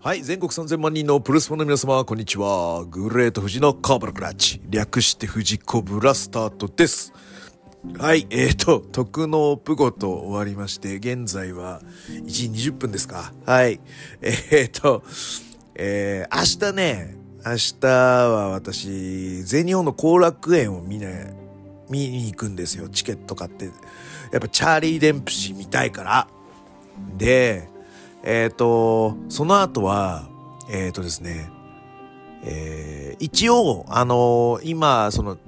はい、全国3000万人のプルスファンの皆様、こんにちは。グレート富士のカーブラクラッチ。略して富士コブラスタートです。はい、えーと、特納プゴと終わりまして、現在は1時20分ですか。はい。えーと、えー、明日ね、明日は私、全日本の後楽園を見ね、見に行くんですよ。チケット買って。やっぱチャーリー・デンプシー見たいから。で、えっ、と、その後は、えっ、とですね、えー一応、あの今、その、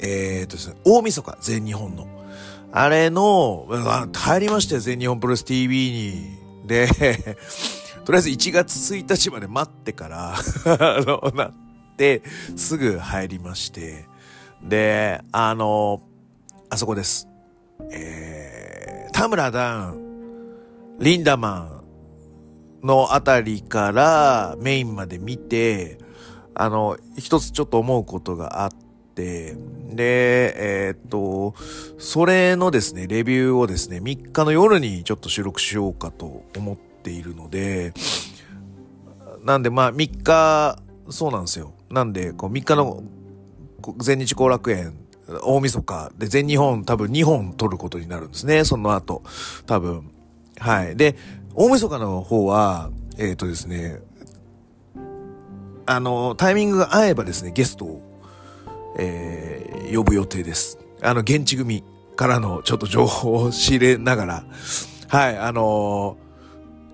えっ、とですね、大晦日、全日本の。あれの、あ入りましたよ、全日本プロレス TV に。で、とりあえず1月1日まで待ってから、あの、なって、すぐ入りまして。で、あの、あそこです。えー、田村ダウン、リンダマンのあたりからメインまで見て、あの、一つちょっと思うことがあって、で、えーっと、それのですね、レビューをですね、3日の夜にちょっと収録しようかと思っているので、なんでまあ3日、そうなんですよ。なんで、こう3日の全日後楽園、大晦日で全日本多分2本撮ることになるんですね、その後。多分。はい。で、大晦日の方は、えっ、とですね、あの、タイミングが合えばですね、ゲストを、えー呼ぶ予定です。あの、現地組からのちょっと情報を仕入れながら、はい、あの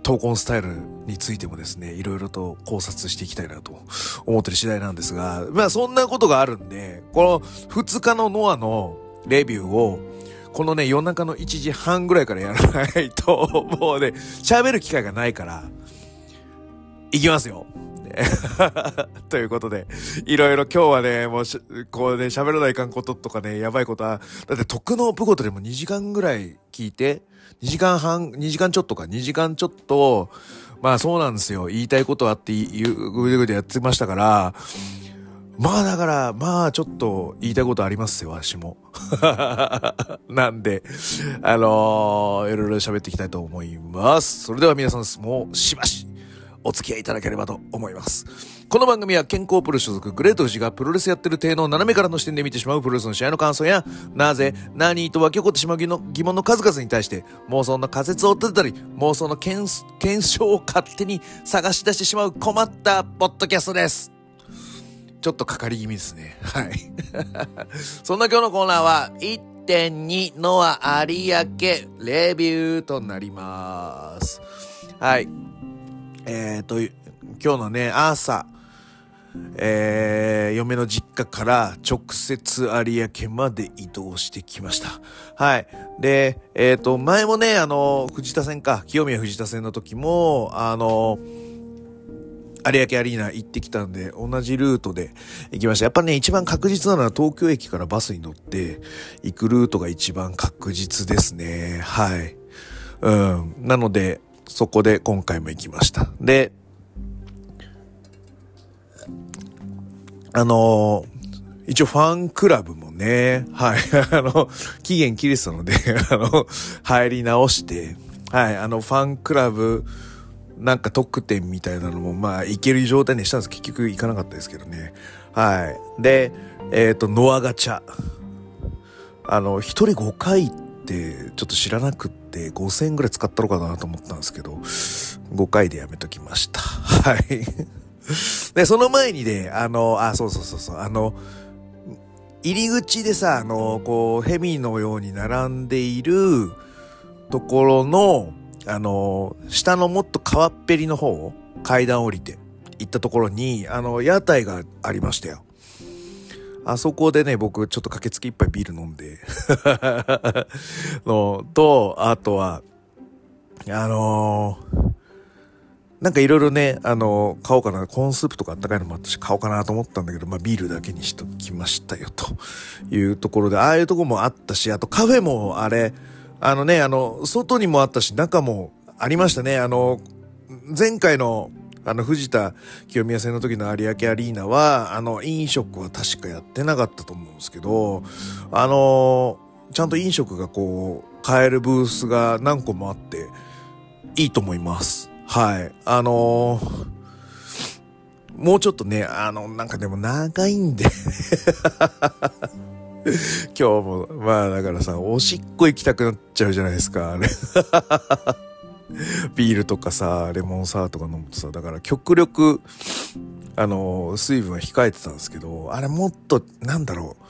闘魂スタイルについてもですね、いろいろと考察していきたいなと思ってる次第なんですが、まあそんなことがあるんで、この2日のノアのレビューを、このね、夜中の1時半ぐらいからやらないと、もうね、喋る機会がないから、いきますよ。ということで、いろいろ今日はね、もう、こうね、喋らないかんこととかね、やばいことは、だって特納プゴトでも2時間ぐらい聞いて、2時間半、2時間ちょっとか、2時間ちょっと、まあそうなんですよ。言いたいことあって、言う、ぐでぐでやってましたから、まあだから、まあちょっと言いたいことありますよ、私も。なんで、あのーいろいろ喋っていきたいと思います。それでは皆さん、もうしばし、お付き合いいただければと思います。この番組は健康プロ所属グレート富士がプロレスやってる体の斜めからの視点で見てしまうプロレスの試合の感想や、なぜ、何と湧き起こってしまう疑問疑問の数々に対して妄想の仮説を立てたり、妄想の検証を勝手に探し出してしまう困ったポッドキャストです。ちょっとかかり気味ですね。はい。そんな今日のコーナーは、1.2ノア有明レビューとなります。はい。えーと、今日のね、朝、えー、嫁の実家から直接有明まで移動してきました。はい。で、えーと、前もね、あの、藤田線か、清宮藤田線の時も、あの、有明アリーナ行ってきたんで、同じルートで行きました。やっぱね、一番確実なのは東京駅からバスに乗って行くルートが一番確実ですね。はい。うん。なので、そこで今回も行きました。で、あの一応ファンクラブもね、はい、あの、期限切れてたので、あの、入り直して、はい、あの、ファンクラブ、なんか特典みたいなのも、まあ、いける状態にしたんです。結局行かなかったですけどね。はい。で、えっ、と、ノアガチャ。あの、一人5回って、ちょっと知らなくって、5000円ぐらい使ったのかなと思ったんですけど、5回でやめときました。はい。で、その前にね、あの、あ、そうそうそうそう、あの、入り口でさ、あの、こう、ヘミのように並んでいるところの、あの、下のもっと川っぺりの方を、階段降りて行ったところに、あの、屋台がありましたよ。あそこでね、僕ちょっと駆けつけ一杯ビール飲んで、のと、あとは、あのなんかいろいろね、あの買おうかな。コーンスープとかあったかいのもあったし、買おうかなと思ったんだけど、まあビールだけにしときましたよ、というところで、ああいうとこもあったし、あとカフェもあれ、あのね、あの、外にもあったし、中もありましたね。あの、前回の、あの、藤田清宮戦の時の有明アリーナは、あの、飲食は確かやってなかったと思うんですけど、あの、ちゃんと飲食がこう、買えるブースが何個もあって、いいと思います。はい。あの、もうちょっとね、あの、なんかでも長いんで 今日も、まあだからさ、おしっこ行きたくなっちゃうじゃないですか、あれ。ビールとかさ、レモンサワーとか飲むとさ、だから極力、あの、水分は控えてたんですけど、あれもっと、なんだろう。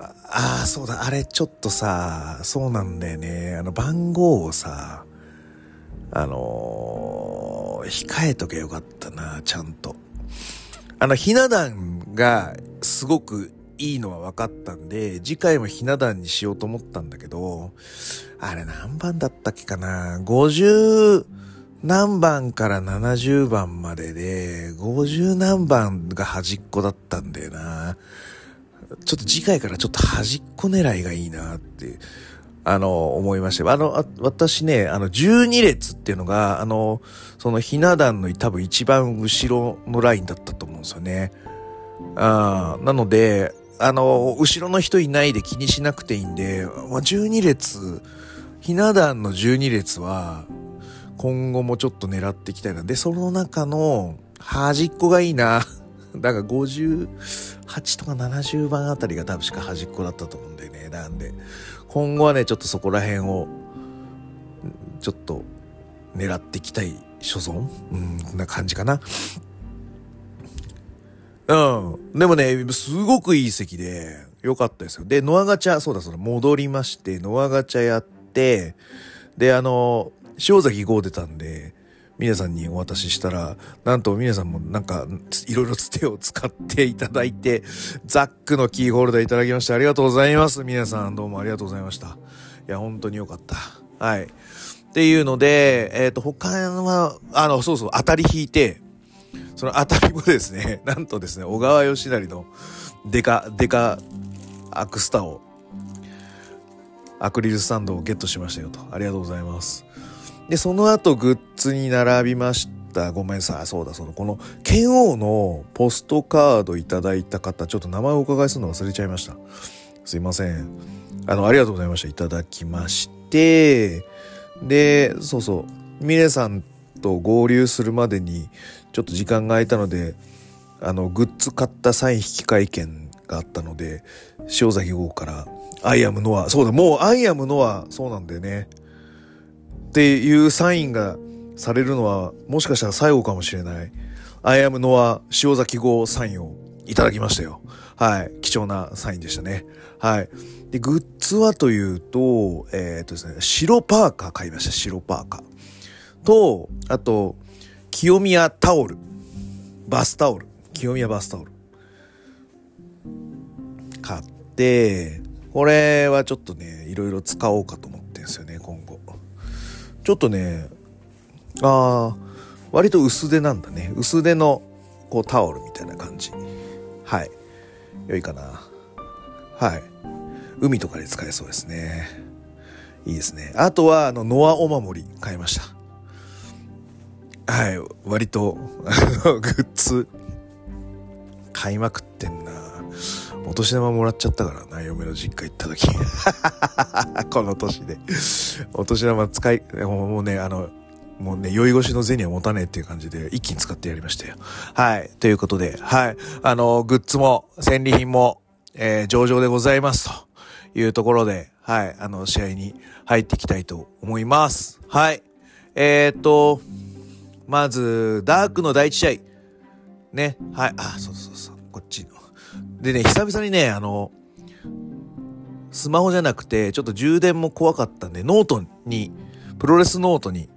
ああ、そうだ、あれちょっとさ、そうなんだよね。あの番号をさ、あのー、控えとけよかったな、ちゃんと。あの、ひな壇がすごくいいのは分かったんで、次回もひな壇にしようと思ったんだけど、あれ何番だったっけかな ?50 何番から70番までで、50何番が端っこだったんだよな。ちょっと次回からちょっと端っこ狙いがいいなって、あの、思いました。あの、あ私ね、あの、12列っていうのが、あの、そのひな壇の多分一番後ろのラインだったと思うんですよね。あなので、あの、後ろの人いないで気にしなくていいんで、まあ、12列、ひな壇の12列は、今後もちょっと狙っていきたいな。で、その中の端っこがいいな。だから58とか70番あたりが多分しか端っこだったと思うんだよね。なんで、今後はね、ちょっとそこら辺を、ちょっと狙っていきたい所存？う、んな感じかな。うん。でもね、すごくいい席で、よかったですよ。で、ノアガチャ、そうだそうだ、戻りまして、ノアガチャやって、で、あの、塩崎号出たんで、皆さんにお渡ししたら、なんと皆さんもなんか、いろいろつてを使って いただいて、ザックのキーホルダーいただきましてありがとうございます。皆さんどうもありがとうございました。いや、本当によかった。はい。っていうので、えっ、ー、と、他は、あの、そうそう、当たり引いて、その当たりもですね、なんとですね、小川義成のデカ、デカアクスタを、アクリルスタンドをゲットしましたよと。ありがとうございます。で、その後グッズに並びました。ごめんなさい。そうだ、その、この、剣王のポストカードいただいた方、ちょっと名前をお伺いするの忘れちゃいました。すいません。あの、ありがとうございました。いただきまして、で、そうそう、ミネさんと合流するまでに、ちょっと時間が空いたので、あの、グッズ買ったサイン引換券があったので、塩崎号から、I am NOAH、そうだ、もう I am NOAH、そうなんだよね。っていうサインがされるのは、もしかしたら最後かもしれない。 I am NOAH 潮崎豪サインをいただきましたよ。はい。貴重なサインでしたね。はい。で、グッズはというと、えー、っとですね、白パーカー買いました。白パーカー。と、あと、清宮タオル。バスタオル。清宮バスタオル。買って、これはちょっとね、いろいろ使おうかと思ってんすよね、今後。ちょっとね、ああ、割と薄手なんだね。薄手のこうタオルみたいな感じ。はい。良いかな。はい。海とかで使えそうですね。いいですね。あとは、あの、ノアお守り買いました。はい、割と、グッズ、買いまくってんな。お年玉もらっちゃったからな、嫁の実家行った時。この年で。お年玉使い、もうね、あの、もうね、酔い越しの銭は持たねえっていう感じで、一気に使ってやりましたよ。はい。ということで、はい。あの、グッズも、戦利品も、えー、上々でございます。というところで、はい。あの、試合に入っていきたいと思います。はい。えー、っと、まず、ダークの第一試合。ね。はい。あ、そうそうそう。こっちの。でね、久々にね、あの、スマホじゃなくて、ちょっと充電も怖かったんで、ノートに、プロレスノートに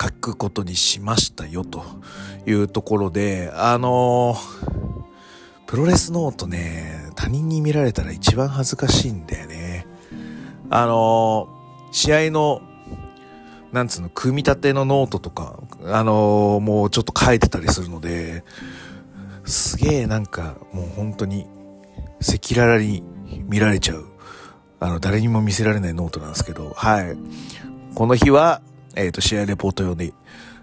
書くことにしましたよ、というところで、あのプロレスノートね、他人に見られたら一番恥ずかしいんだよね。あの試合のなんつうの、組み立てのノートとか、あのー、もうちょっと書いてたりするので、すげえなんか、もう本当に、赤裸々に見られちゃう、あの、誰にも見せられないノートなんですけど、はい。この日は、えっ、ー、と、試合レポート用で、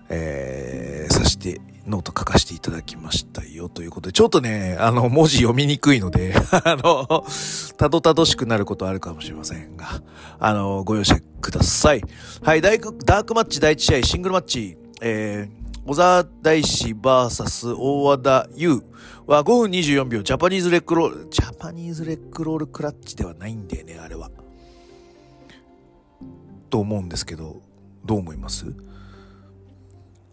えー、さして、ノート書かせていただきましたよということで、ちょっとね、あの、文字読みにくいので、あの、たどたどしくなることあるかもしれませんが、あの、ご容赦ください。はい、ダークマッチ第1試合、シングルマッチ、えー、小沢大志 VS 大和田優は5分24秒ジャパニーズレックロール、ジャパニーズレックロールクラッチではないんだよね、あれは。と思うんですけど、どう思います？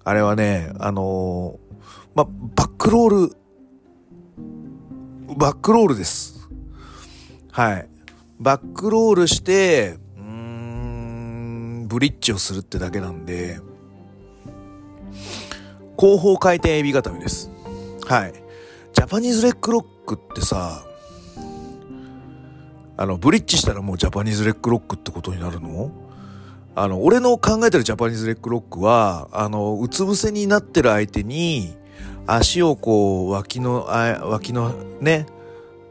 あれはね、あのー、ま、バックロール、バックロールです。はい。バックロールして、うーん、ブリッジをするってだけなんで、後方回転エビ固めです。はい。ジャパニーズレックロックってさ、あの、ブリッジしたらもうジャパニーズレックロックってことになるの？あの、俺の考えてるジャパニーズレックロックは、あの、うつ伏せになってる相手に、足をこう、脇の、あ脇のね、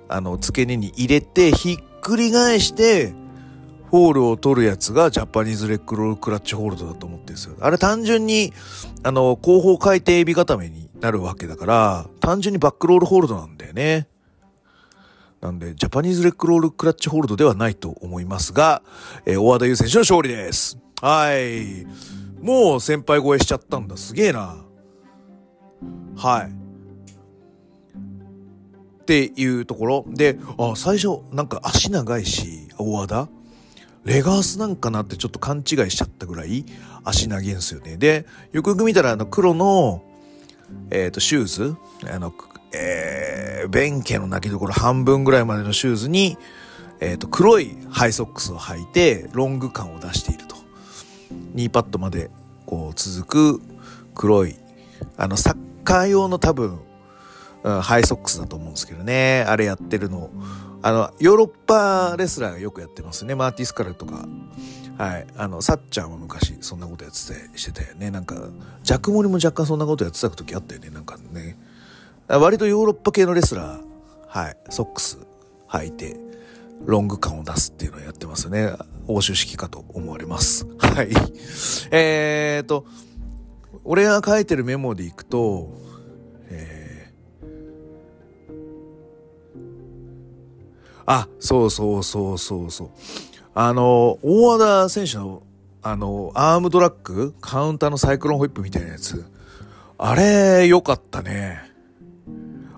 あの、付け根に入れて、ひっくり返して、ホールを取るやつがジャパニーズレックロールクラッチホールドだと思ってるんですよ。あれ単純に、あの、後方回転エビ固めになるわけだから、単純にバックロールホールドなんだよね。なんで、ジャパニーズレックロールクラッチホールドではないと思いますが、えー、大和田優選手の勝利です。はい。もう先輩超えしちゃったんだ。すげえな。はい。っていうところで、あ、最初、なんか足長いし、大和田レガースなんかなってちょっと勘違いしちゃったぐらい足長いんすよね。で、よくよく見たらあの黒の、えっ、ー、と、シューズ、あの、えー、弁慶の泣きどころ半分ぐらいまでのシューズに、えっ、ー、と、黒いハイソックスを履いて、ロング感を出していると。ニーパッドまで、こう、続く黒い、あの、サッカー用の多分、うん、ハイソックスだと思うんですけどね。あれやってるの。あの、ヨーロッパレスラーがよくやってますね。マーティスカルとか。はい。あの、さっちゃんは昔そんなことやってて、してたよね。なんか、ジャクモリも若干そんなことやってた時あったよね。なんかね。割とヨーロッパ系のレスラー、はい。ソックス履いて、ロング感を出すっていうのをやってますね。欧州式かと思われます。はい。えーと、俺が書いてるメモでいくと、えー、あ、そうそうそうそうそう。あの、大和田選手の、あの、アームドラッグ？カウンターのサイクロンホイップみたいなやつ。あれ、良かったね。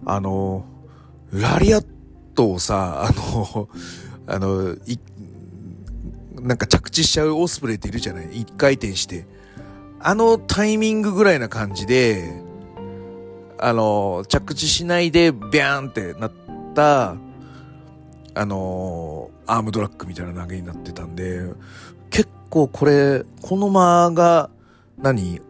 あの、ラリアットをさ、あの、あの、い、なんか着地しちゃうオスプレイっているじゃない？一回転して。あのタイミングぐらいな感じで、あの、着地しないでビャーンってなった、あの、アームドラッグみたいな投げになってたんで、結構これ、この間が何、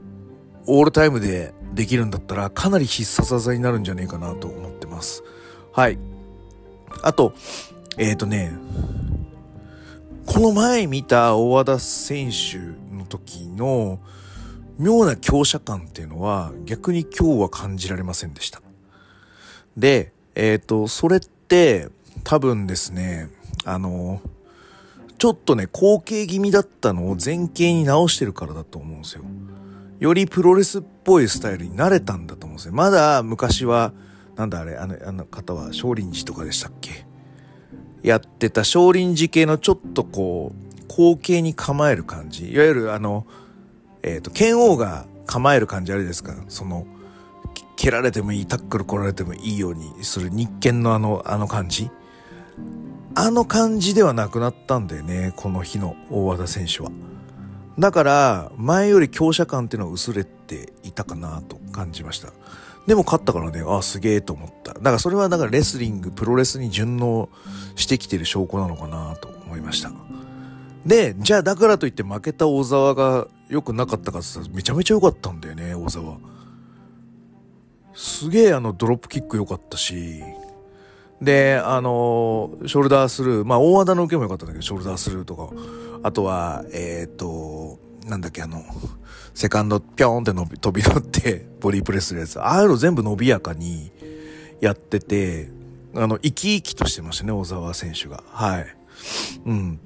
オールタイムでできるんだったらかなり必殺技になるんじゃねえかなと思ってます。はい。あと、えっ、ー、とね、この前見た大和田選手の時の、妙な強者感っていうのは逆に今日は感じられませんでした。で、えっ、ー、と、それって多分ですね、あの、ちょっとね、後傾気味だったのを前傾に直してるからだと思うんですよ。よりプロレスっぽいスタイルに慣れたんだと思うんですよ。まだ昔は、なんだあれ、あの、あの方は少林寺とかでしたっけ？やってた少林寺系のちょっとこう、後傾に構える感じ。いわゆるあの、えっ、ー、と、剣王が構える感じあれですか？その、蹴られてもいい、タックル来られてもいいようにする日剣のあの、あの感じ？あの感じではなくなったんだよね、この日の大和田選手は。だから、前より強者感っていうのは薄れていたかなと感じました。でも勝ったからね、あ、すげえと思った。だからそれはだからレスリング、プロレスに順応してきてる証拠なのかなと思いました。で、じゃあだからといって負けた小沢が良くなかったかってめちゃめちゃ良かったんだよね、小沢。すげえあのドロップキック良かったし、で、あの、ショルダースルー、まあ大和田の受けも良かったんだけど、ショルダースルーとか、あとは、えっ、と、なんだっけ、あの、セカンドピョーンって伸び飛び乗ってボディープレスするやつ。ああいうの全部伸びやかにやってて、あの、生き生きとしてましたね、小沢選手が。はい。うん。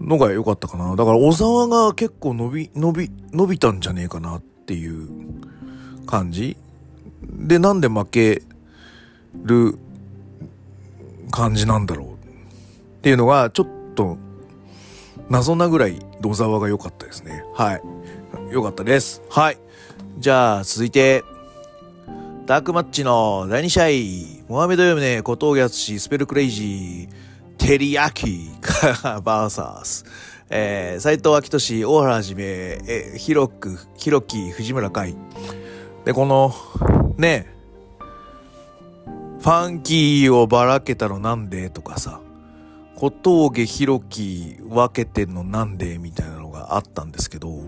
のが良かったかな。だから小沢が結構伸び、伸び、伸びたんじゃねえかなっていう感じ。で、なんで負ける感じなんだろう？っていうのがちょっと謎なぐらい野沢が良かったですね。はい。良かったです。はい。じゃあ、続いて、ダークマッチの第2試合、モハメド・ヨムネ、小峠敦スペルクレイジー、テリヤキ バーサース、えー、斎藤明俊、大原はじめ、え、広く、広木、藤村海。で、この、ね、ファンキーをばらけたのなんでとかさ、小峠弘樹分けてんのなんでみたいなのがあったんですけど、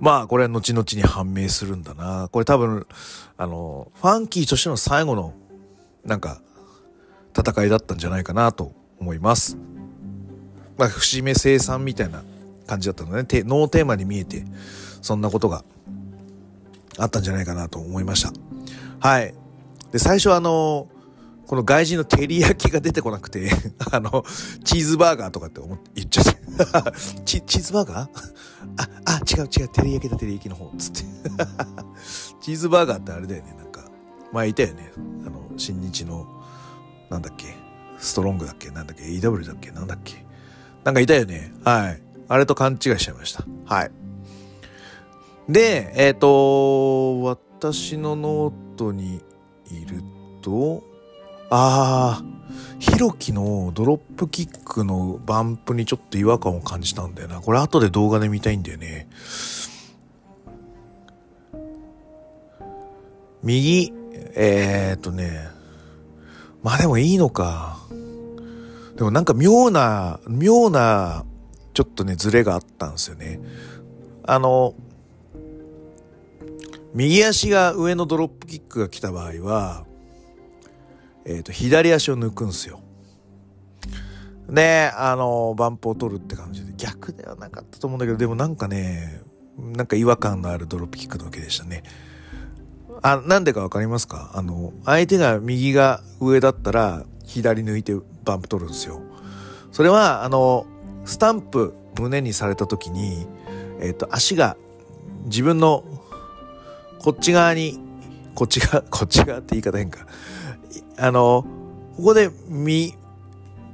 まあこれは後々に判明するんだな。これ多分、あの、ファンキーとしての最後の、なんか、戦いだったんじゃないかなと思います。まあ、節目生産みたいな感じだったのね。ノーテーマに見えて、そんなことがあったんじゃないかなと思いました。はい。で、最初あの、この外人の照り焼きが出てこなくて あの、チーズバーガーとかって思って、言っちゃって チ、チーズバーガー？あ、あ、違う違う、照り焼きだ照り焼きの方、つって チーズバーガーってあれだよね、なんか、前いたよね。あの、新日の、なんだっけ、ストロングだっけ？なんだっけ AEW だっけ？なんだっけ？なんかいたよね。はい。あれと勘違いしちゃいました。はい。で、えっ、ー、と、私のノートにいると、ああ、ヒロキのドロップキックのバンプにちょっと違和感を感じたんだよな。これ後で動画で見たいんだよね。右、えー、っとね、まあでもいいのか。でもなんか妙な、妙な、ちょっとね、ズレがあったんですよね。あの、右足が上のドロップキックが来た場合は、えっ、ー、と、左足を抜くんすよ。で、あの、バンプを取るって感じで、逆ではなかったと思うんだけど、でもなんかね、なんか違和感のあるドロップキックのわけでしたね。あ、なんでかわかりますか？あの、相手が右が上だったら、左抜いてバンプ取るんですよ。それは、あの、スタンプ胸にされた時に、えっ、ー、と、足が自分のこっち側に、こっち側、こっち側って言い方変か。あの、ここで、み、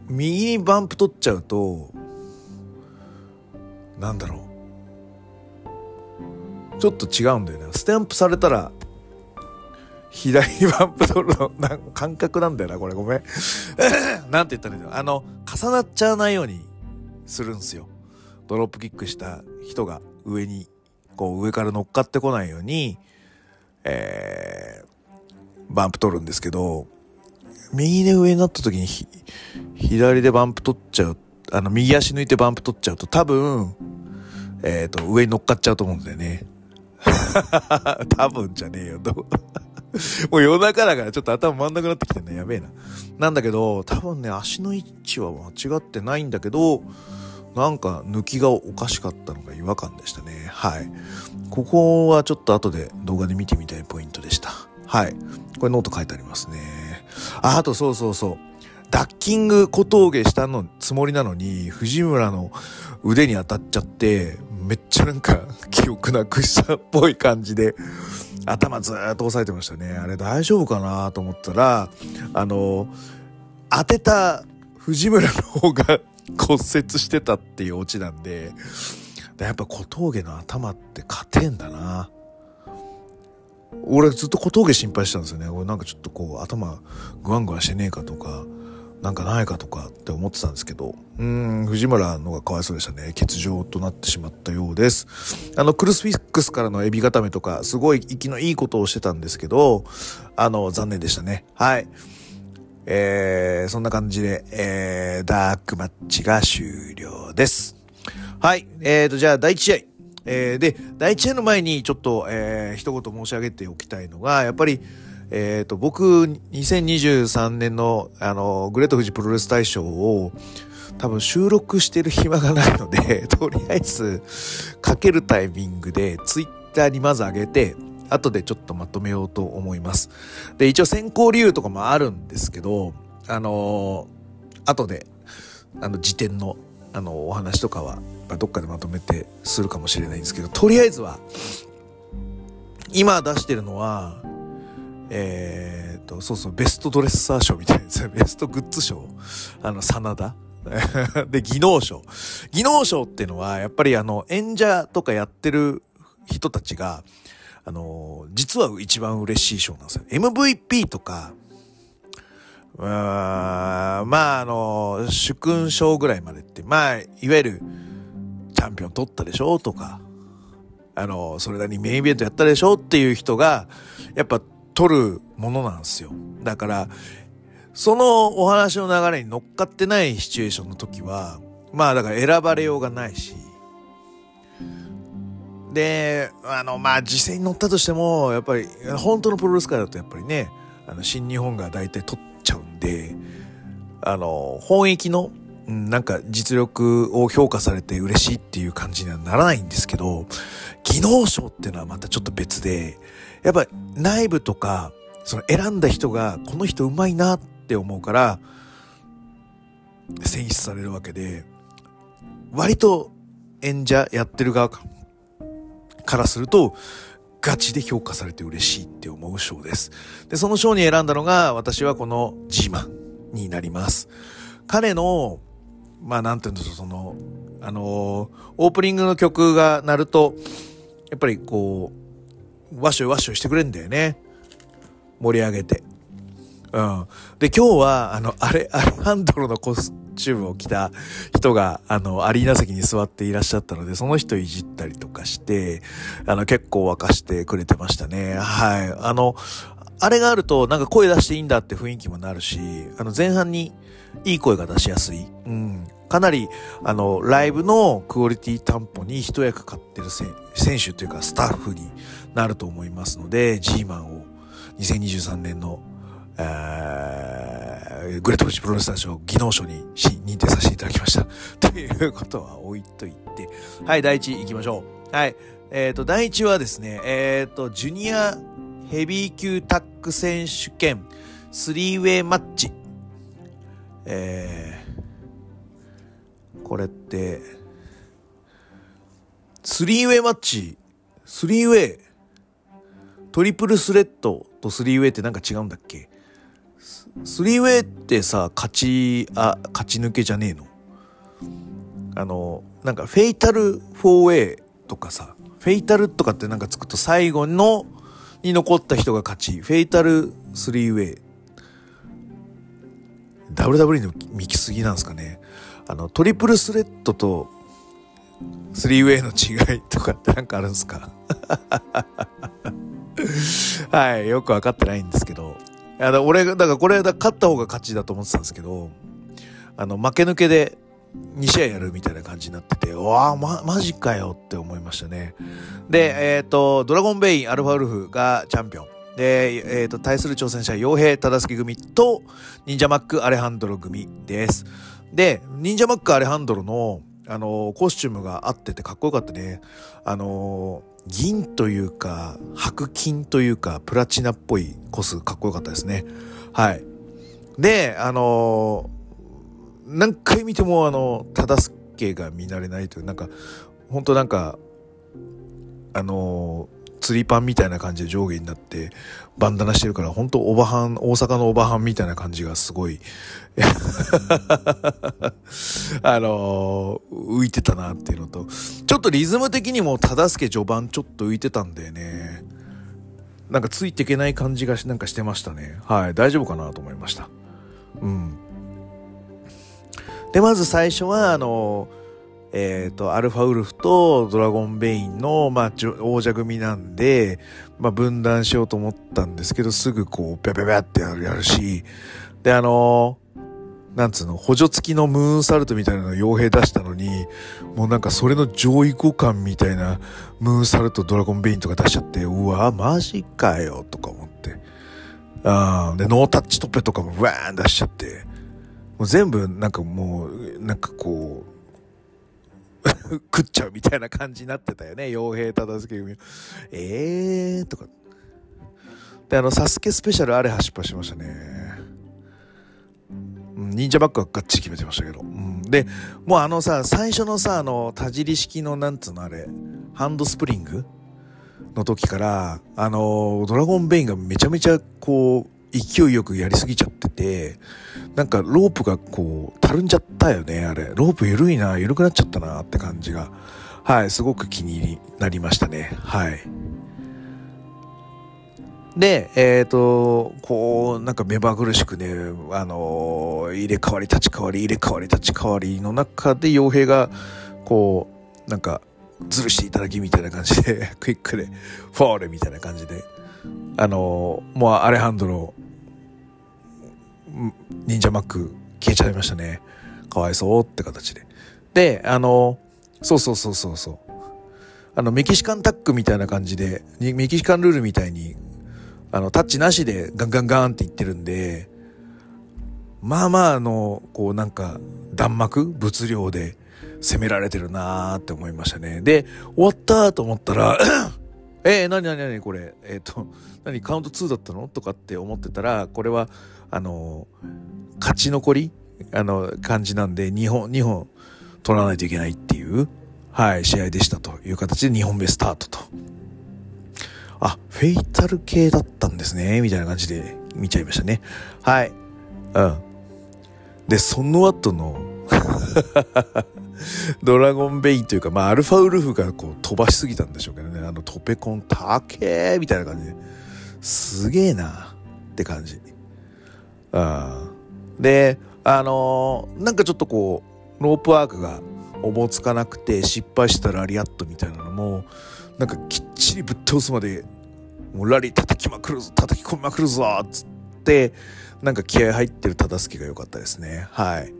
右にバンプ取っちゃうと、なんだろう。ちょっと違うんだよね。スタンプされたら、左バンプ取るの、なん感覚なんだよな、これごめん。なんて言ったらいいんだよ。あの、重なっちゃわないようにするんすよ。ドロップキックした人が上に、こう上から乗っかってこないように、えー、バンプ取るんですけど、右で上になった時に左でバンプ取っちゃう、あの、右足抜いてバンプ取っちゃうと多分、えっ、ー、と、上に乗っかっちゃうと思うんだよね。多分じゃねえよ、と。もう夜中だからちょっと頭回んなくなってきてんね。やべえな。なんだけど、多分ね、足の位置は間違ってないんだけど、なんか抜きがおかしかったのが違和感でしたね。はい。ここはちょっと後で動画で見てみたいポイントでした。はい。これノート書いてありますね。あ、あとそうそうそう。ダッキング小峠したのつもりなのに、藤村の腕に当たっちゃって、めっちゃなんか 記憶なくしたっぽい感じで、頭ずーっと押さえてましたね。あれ大丈夫かなと思ったら、あの、当てた藤村の方が骨折してたっていうオチなんで、やっぱ小峠の頭って勝てんだな。俺ずっと小峠心配してたんですよね。俺なんかちょっとこう頭グワングワしてねえかとか、なんかないかとかって思ってたんですけど、うん、藤村のがかわいそうでしたね。欠場となってしまったようです。あの、クルスフィックスからのエビ固めとか、すごい息のいいことをしてたんですけど、あの、残念でしたね。はい。えー、そんな感じで、えー、ダークマッチが終了です。はい。えーと、じゃあ、第1試合。えー、で、第1試合の前にちょっと、えー、一言申し上げておきたいのが、やっぱり、えーと、僕、2023年の、あの、グレート富士プロレス大賞を、多分収録してる暇がないので、とりあえず、かけるタイミングで、ツイッターにまず上げて、後でちょっとまとめようと思います。で、一応選考理由とかもあるんですけど、あのー、後で、あの、時点の、あの、お話とかは、どっかでまとめてするかもしれないんですけど、とりあえずは、今出してるのは、えー、と、そうそう、ベストドレッサー賞みたいなやつ、ベストグッズ賞、あの、真田 で、技能賞。技能賞っていうのは、やっぱりあの、演者とかやってる人たちが、あの、実は一番嬉しい賞なんですよ。MVP とか、うーんまああの、主勲賞ぐらいまでって、まあ、いわゆる、チャンピオン取ったでしょとか、あの、それなりにメインイベントやったでしょっていう人が、やっぱ取るものなんですよ。だから、そのお話の流れに乗っかってないシチュエーションの時は、まあだから選ばれようがないし、で、あの、まあ、実際に乗ったとしても、やっぱり、本当のプロレス界だとやっぱりね、あの、新日本が大体取っちゃうんで、あの、本域の、なんか実力を評価されて嬉しいっていう感じにはならないんですけど、技能賞っていうのはまたちょっと別で、やっぱ内部とか、その選んだ人が、この人うまいなって思うから、選出されるわけで、割と演者やってる側かからすると、ガチで評価されて嬉しいって思う賞です。で、その賞に選んだのが、私はこの G マンになります。彼の、まあなんていうんですか、その、あのー、オープニングの曲が鳴ると、やっぱりこう、ワッショイワッショイしてくれんだよね。盛り上げて。うん。で、今日は、あの、あれ、アレハンドロのコスチュームを着た人が、あの、アリーナ席に座っていらっしゃったので、その人いじったりとかして、あの、結構沸かしてくれてましたね。はい。あの、あれがあると、なんか声出していいんだって雰囲気もなるし、あの、前半にいい声が出しやすい。うん。かなり、あの、ライブのクオリティ担保に一役買ってる選手というかスタッフになると思いますので、G マンを2023年の、えー、グレートフジプロレスター賞技能賞に認定させていただきました。ということは置いといて。はい、第一行きましょう。はい。えっ、ー、と、第一はですね、えっ、ー、と、ジュニアヘビー級タック選手権スリーウェイマッチ。えー、これって、スリーウェイマッチ、スリーウェイ、トリプルスレッドとスリーウェイってなんか違うんだっけ？スリーウェイってさ、勝ち、あ、勝ち抜けじゃねえの？あの、なんかフェイタルフォーウェイとかさ、フェイタルとかってなんかつくと最後のに残った人が勝ち、フェイタルスリーウェイ。WWE の見きすぎなんですかね。あの、トリプルスレッドとスリーウェイの違いとかってなんかあるんですか？はい、よくわかってないんですけど。いや、だ俺が、だからこれ、だ勝った方が勝ちだと思ってたんですけど、あの、負け抜けで2試合やるみたいな感じになってて、わあ、ま、マジかよって思いましたね。で、えっ、ー、と、ドラゴンベイン、アルファウルフがチャンピオン。で、えっ、ー、と、対する挑戦者、傭兵忠介組と、忍者マック、アレハンドロ組です。で、忍者マック、アレハンドロの、あの、コスチュームがあっててかっこよかったね。あの、銀というか、白金というか、プラチナっぽいコスかっこよかったですね。はい。で、あのー、何回見てもあの、忠助が見慣れないという、なんか、本当なんか、あのー釣りパンみたいな感じで上下になってバンダナしてるから、本当おばはん、大阪のおばはんみたいな感じがすごい あの、浮いてたなっていうのと、ちょっとリズム的にも忠助序盤ちょっと浮いてたんだよね。なんかついていけない感じがなんかしてましたね。はい、大丈夫かなと思いました。うん。で、まず最初は、あのーえっ、ー、と、アルファウルフとドラゴンベインの、まあ、王者組なんで、まあ、分断しようと思ったんですけど、すぐこう、ぴゃぴゃぴゃってやるやるし、で、あのー、なんつうの、補助付きのムーンサルトみたいなの傭兵出したのに、もうなんかそれの上位互換みたいなムーンサルトドラゴンベインとか出しちゃって、うわ、マジかよ、とか思って。あで、ノータッチトッペとかもわーン出しちゃって、もう全部なんかもう、なんかこう、食っちゃうみたいな感じになってたよね。傭兵忠介組。えーとか。で、あの、サスケスペシャルあれ走っ走しましたね。忍者バッグはガッチリ決めてましたけど。うん、で、もうあのさ、最初のさ、あの、田尻式のなんつうのあれ、ハンドスプリングの時から、あの、ドラゴンベインがめちゃめちゃこう、勢いよくやりすぎちゃってて、なんかロープがこう、たるんじゃったよね、あれ。ロープ緩いな、緩くなっちゃったなって感じが、はい、すごく気になりましたね。はい。で、えっ、ー、と、こう、なんか目まぐるしくね、あのー、入れ替わり立ち替わり、入れ替わり立ち替わりの中で、傭兵が、こう、なんか、ずるしていただきみたいな感じで、クイックで、フォールみたいな感じで、あの、もうアレハンドロ、ニンジャマック消えちゃいましたね。かわいそうって形で。で、あの、そうそうそうそうそう。あの、メキシカンタックみたいな感じで、メキシカンルールみたいに、あの、タッチなしでガンガンガンって言ってるんで、まあまああの、こうなんか、弾幕物量で攻められてるなーって思いましたね。で、終わったと思ったら えー、なになになにこれ、えっ、ー、と、何カウント2だったの？とかって思ってたら、これは、あの、勝ち残り？あの、感じなんで、2本、2本取らないといけないっていう、はい、試合でしたという形で2本目スタートと。あ、フェイタル系だったんですね、みたいな感じで見ちゃいましたね。はい。うん。で、その後の ドラゴンベインというか、まあ、アルファウルフがこう飛ばしすぎたんでしょうけどね。あの、トペコン、たけーみたいな感じで。すげえなって感じ。うん。で、あのー、なんかちょっとこう、ロープワークがおぼつかなくて失敗したラリアットみたいなのも、なんかきっちりぶっ倒すまで、もうラリー叩きまくるぞ、叩き込みまくるぞっつって、なんか気合入ってる忠相が良かったですね。はい。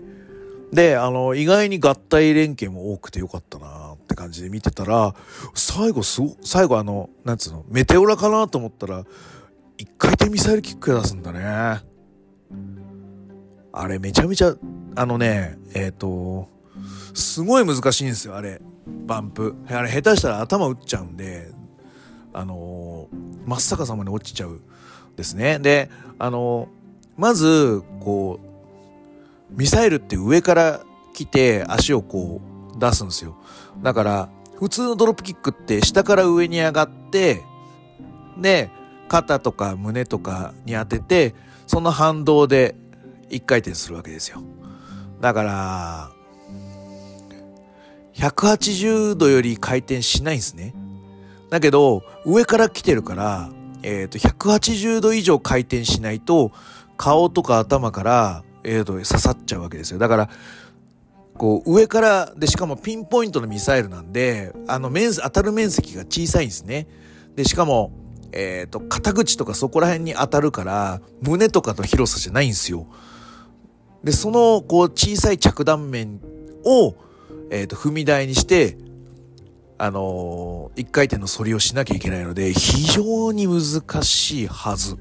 で、あの、意外に合体連携も多くて良かったなって感じで見てたら、最後す、最後あの、なんつうの、メテオラかなと思ったら、一回転ミサイルキック出すんだね。あれめちゃめちゃ、あのね、えっ、ー、と、すごい難しいんですよ、あれ。バンプ。あれ下手したら頭打っちゃうんで、あのー、真っ逆さまに落ちちゃうですね。で、あのー、まず、こう、ミサイルって上から来て足をこう出すんですよ。だから、普通のドロップキックって下から上に上がって、で、肩とか胸とかに当てて、その反動で一回転するわけですよ。だから、180度より回転しないんですね。だけど、上から来てるから、えっ、ー、と、180度以上回転しないと、顔とか頭から、えっ、ー、と、刺さっちゃうわけですよ。だから、こう、上から、で、しかもピンポイントのミサイルなんで、あの、面、当たる面積が小さいんですね。で、しかも、えっ、ー、と、肩口とかそこら辺に当たるから、胸とかの広さじゃないんですよ。で、その、こう、小さい着弾面を、えっ、ー、と、踏み台にして、あのー、一回転の反りをしなきゃいけないので、非常に難しいはず。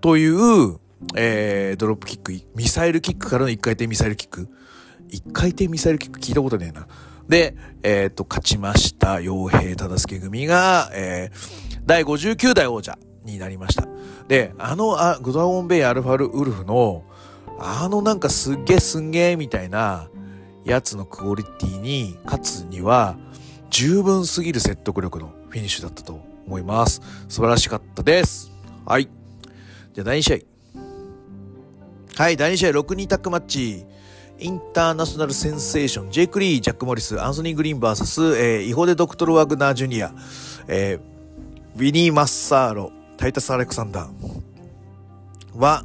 という、えー、ドロップキック、ミサイルキックからの一回転ミサイルキック。一回転ミサイルキック聞いたことねえな。で、えっ、ー、と、勝ちました、傭兵忠助組が、えー、第59代王者になりました。で、あの、あグドラゴンベイアルファルウルフの、あのなんかすっげえすんげえみたいな、やつのクオリティに勝つには十分すぎる説得力のフィニッシュだったと思います。素晴らしかったです。はい。じゃあ第2試合。はい、第2試合6人タックマッチ。インターナショナルセンセーション、ジェイク・リー、ジャック・モリス、アンソニー・グリーン VS、えー、イホデ・ドクトル・ワグナー・ジュニア、えー、ウィニー・マッサーロ、タイタス・アレクサンダーは、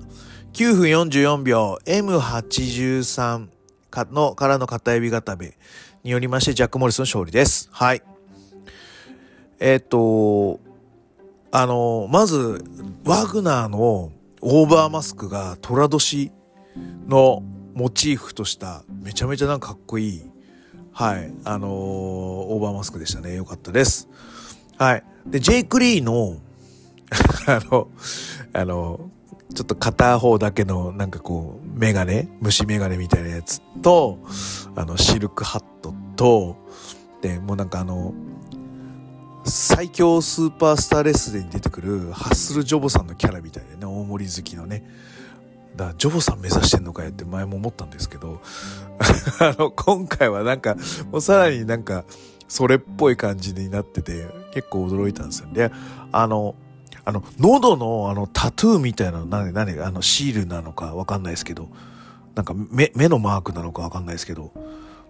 9分44秒 M83 かの、からの片指固めによりまして、ジャック・モリスの勝利です。はい。えっ、と、あの、まず、ワグナーのオーバーマスクが虎年のモチーフとしためちゃめちゃなんかかっこいい、はい、あのー、オーバーマスクでしたね。よかったです。はい。で、ジェイク・リーの あの、あの、ちょっと片方だけのなんかこう、メガネ虫メガネみたいなやつと、あの、シルクハットと、で、もうなんかあの、最強スーパースターレスでに出てくるハッスルジョボさんのキャラみたいでね、大盛り好きのね。だからジョボさん目指してんのかよって前も思ったんですけど、あの、今回はなんか、もうさらになんか、それっぽい感じになってて、結構驚いたんですよ。で、あの、あの、喉のあのタトゥーみたいな、なに、なに、あの、シールなのかわかんないですけど、なんか目、目のマークなのかわかんないですけど、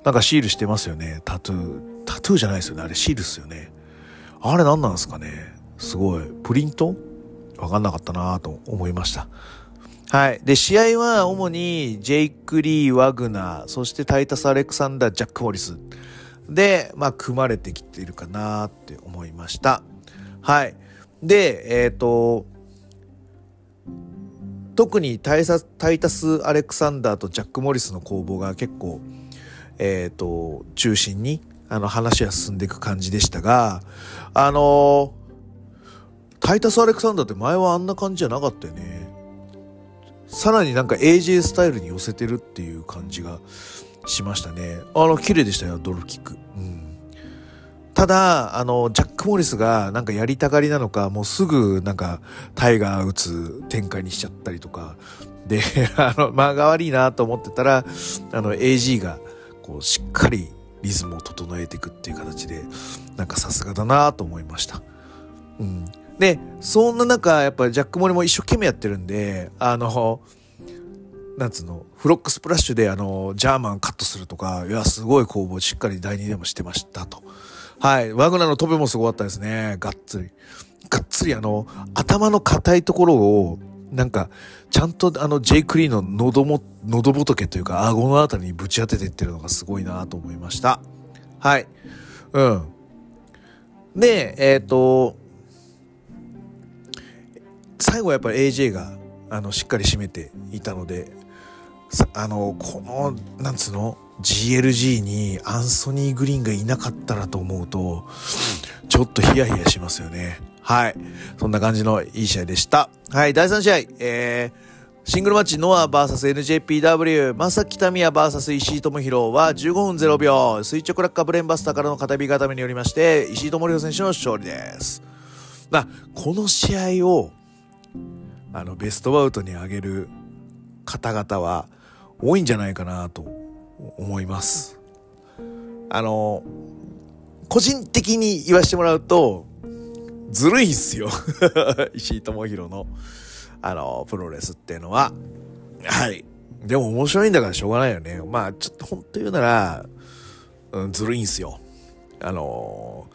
なんかシールしてますよね、タトゥー。タトゥーじゃないですよね、あれシールっすよね。あれ何なんですかね？すごい。プリント？わかんなかったなと思いました。はい。で、試合は主にジェイク・リー・ワグナー、そしてタイタス・アレクサンダー・ジャック・モリスで、まあ、組まれてきているかなって思いました。はい。で、えっ、ー、と、特にタイタイタス・アレクサンダーとジャック・モリスの攻防が結構、えっ、ー、と、中心に、あの、話は進んでいく感じでしたが、あのタイタス・アレクサンダーって前はあんな感じじゃなかったよね。さらになんか AJ スタイルに寄せてるっていう感じがしましたね。あの、綺麗でしたよ、ドルキック。うん。ただ、あの、ジャック・モリスがなんかやりたがりなのか、もうすぐなんかタイガー打つ展開にしちゃったりとか、で、あの、間が悪いなと思ってたら、あの、AG がこうしっかりリズムを整えていくっていう形で、なんかさすがだなと思いました。うん。で、そんな中、やっぱジャック・モリも一生懸命やってるんで、あの、なんつうの、フロックスプラッシュであの、ジャーマンカットするとか、いや、すごい攻防しっかり第2でもしてましたと。はい。ワグナーの飛べもすごかったですね。がっつり。がっつりあの、頭の硬いところを、なんか、ちゃんとあの、ジェイクリーの喉も、喉仏というか、顎のあたりにぶち当てていってるのがすごいなと思いました。はい。うん。で、えっ、ー、と、最後はやっぱり AJ が、あの、しっかり締めていたので、あの、この、なんつうの GLG にアンソニー・グリーンがいなかったらと思うと、ちょっとヒヤヒヤしますよね。はい。そんな感じのいい試合でした。はい、第3試合、えー、シングルマッチノア VSNJPW、まさきたみや VS 石井智弘は15分0秒、垂直落下ブレンバスターからの片火固めによりまして、石井智弘選手の勝利です。まあこの試合を、あの、ベストバウトに上げる方々は多いんじゃないかなと思います。あの、個人的に言わせてもらうと、ずるいっすよ。石井智弘の、あの、プロレスっていうのは。はい。でも面白いんだからしょうがないよね。まあ、ちょっと本当言うなら、うん、ずるいんすよ。あの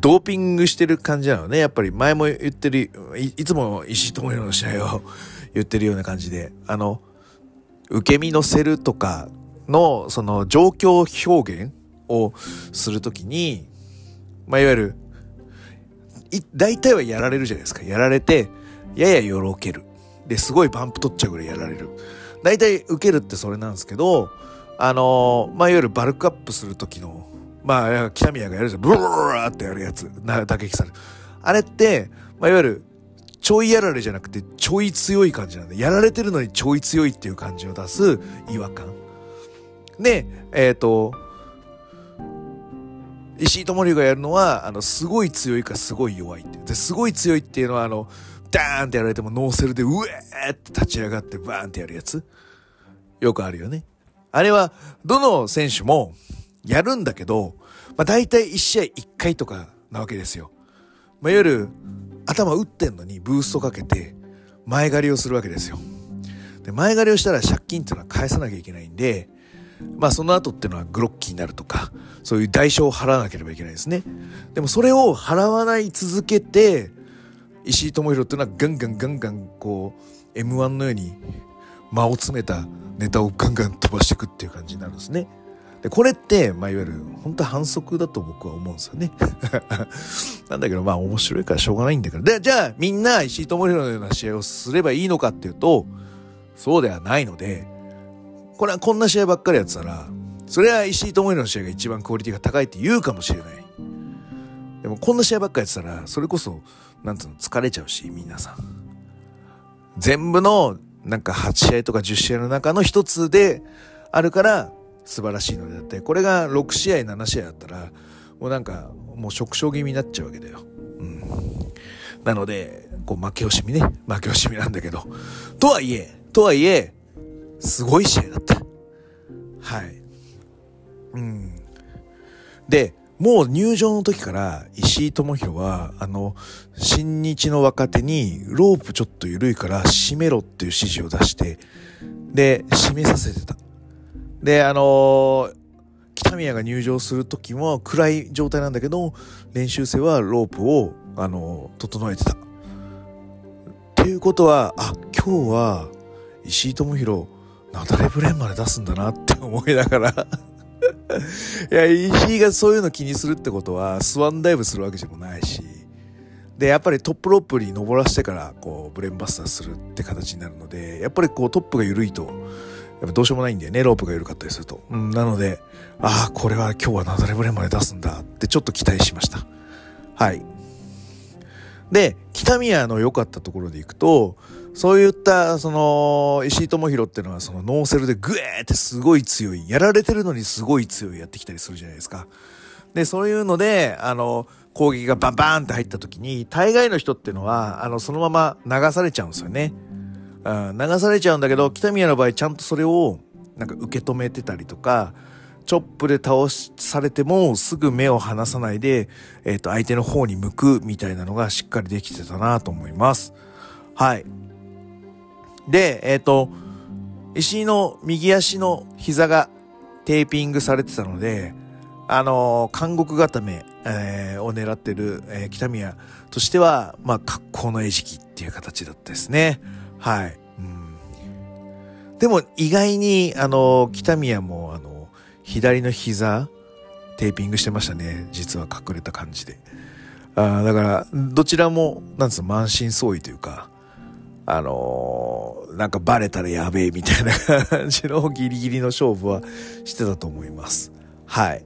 ドーピングしてる感じなのね。やっぱり前も言ってる、いつも石井智弘の試合を 言ってるような感じで、あの、受け身のせるとかの、その状況表現をするときに、まあ、いわゆる、大体はやられるじゃないですか。やられて、ややよろける。で、すごいバンプ取っちゃうぐらいやられる。大体受けるってそれなんですけど、あのー、まあ、いわゆるバルクアップする時の、まあ、北宮がやるじゃん。ブルーってやるやつ。な、打撃される。あれって、まあ、いわゆる、ちょいやられじゃなくて、ちょい強い感じなんで、やられてるのにちょい強いっていう感じを出す違和感。で、えっ、ー、と、石井智龍がやるのは、あの、すごい強いかすごい弱いって。で、すごい強いっていうのは、あの、ダーンってやられてもノーセルで、うえーって立ち上がってバーンってやるやつ。よくあるよね。あれは、どの選手もやるんだけど、まあ大体1試合1回とかなわけですよ。まあ、いわゆる、頭打ってんのにブーストかけて、前借りをするわけですよ。で、前借りをしたら借金っていうのは返さなきゃいけないんで、まあその後っていうのはグロッキーになるとか、そういう代償を払わなければいけないですね。でもそれを払わない続けて、石井智弘っていうのはガンガンガンガンこう、M1 のように間を詰めたネタをガンガン飛ばしていくっていう感じになるんですね。で、これって、まあ、いわゆる、本当反則だと僕は思うんですよね。なんだけど、まあ、面白いからしょうがないんだから。で、じゃあ、みんな石井智弘のような試合をすればいいのかっていうと、そうではないので、これはこんな試合ばっかりやってたら、それは石井智弘の試合が一番クオリティが高いって言うかもしれない。でもこんな試合ばっかやってたら、それこそ、なんつうの、疲れちゃうし、皆さん。全部の、なんか8試合とか10試合の中の一つであるから素晴らしいのであって、これが6試合、7試合だったら、もうなんか、もう食傷気味になっちゃうわけだよ。うん。なので、こう負け惜しみね。負け惜しみなんだけど。とはいえ、とはいえ、すごい試合だった。はい。うん。で、もう入場の時から石井智弘は、あの、新日の若手にロープちょっと緩いから締めろっていう指示を出して、で、締めさせてた。で、あのー、北宮が入場する時も暗い状態なんだけど、練習生はロープを、あのー、整えてた。っていうことは、あ、今日は石井智弘、なだれブレンまで出すんだなって思いながらいや、石井がそういうの気にするってことは、スワンダイブするわけでもないし、で、やっぱりトップロープに登らせてから、こう、ブレンバスターするって形になるので、やっぱりこう、トップが緩いと、やっぱどうしようもないんだよね、ロープが緩かったりすると。うん、なので、ああ、これは今日はなだれブレンまで出すんだってちょっと期待しました。はい。で、北宮の良かったところでいくと、そういった、その、石井智弘っていうのは、そのノーセルでグエーってすごい強い、やられてるのにすごい強いやってきたりするじゃないですか。で、そういうので、あの、攻撃がバンバーンって入った時に、大概の人っていうのは、あの、そのまま流されちゃうんですよね。うん、流されちゃうんだけど、北宮の場合、ちゃんとそれを、なんか受け止めてたりとか、チョップで倒されてもすぐ目を離さないで、えっ、ー、と、相手の方に向くみたいなのがしっかりできてたなと思います。はい。で、えっ、ー、と、石井の右足の膝がテーピングされてたので、あのー、監獄固め、えー、を狙ってる、えー、北宮としては、まあ、格好の餌食っていう形だったですね。はい。うん、でも、意外に、あの北宮も、あの左の膝、テーピングしてましたね。実は隠れた感じで。あだから、どちらも、なんつうの、満身創痍というか、あのー、なんかバレたらやべえみたいな感じのギリギリの勝負はしてたと思います。はい。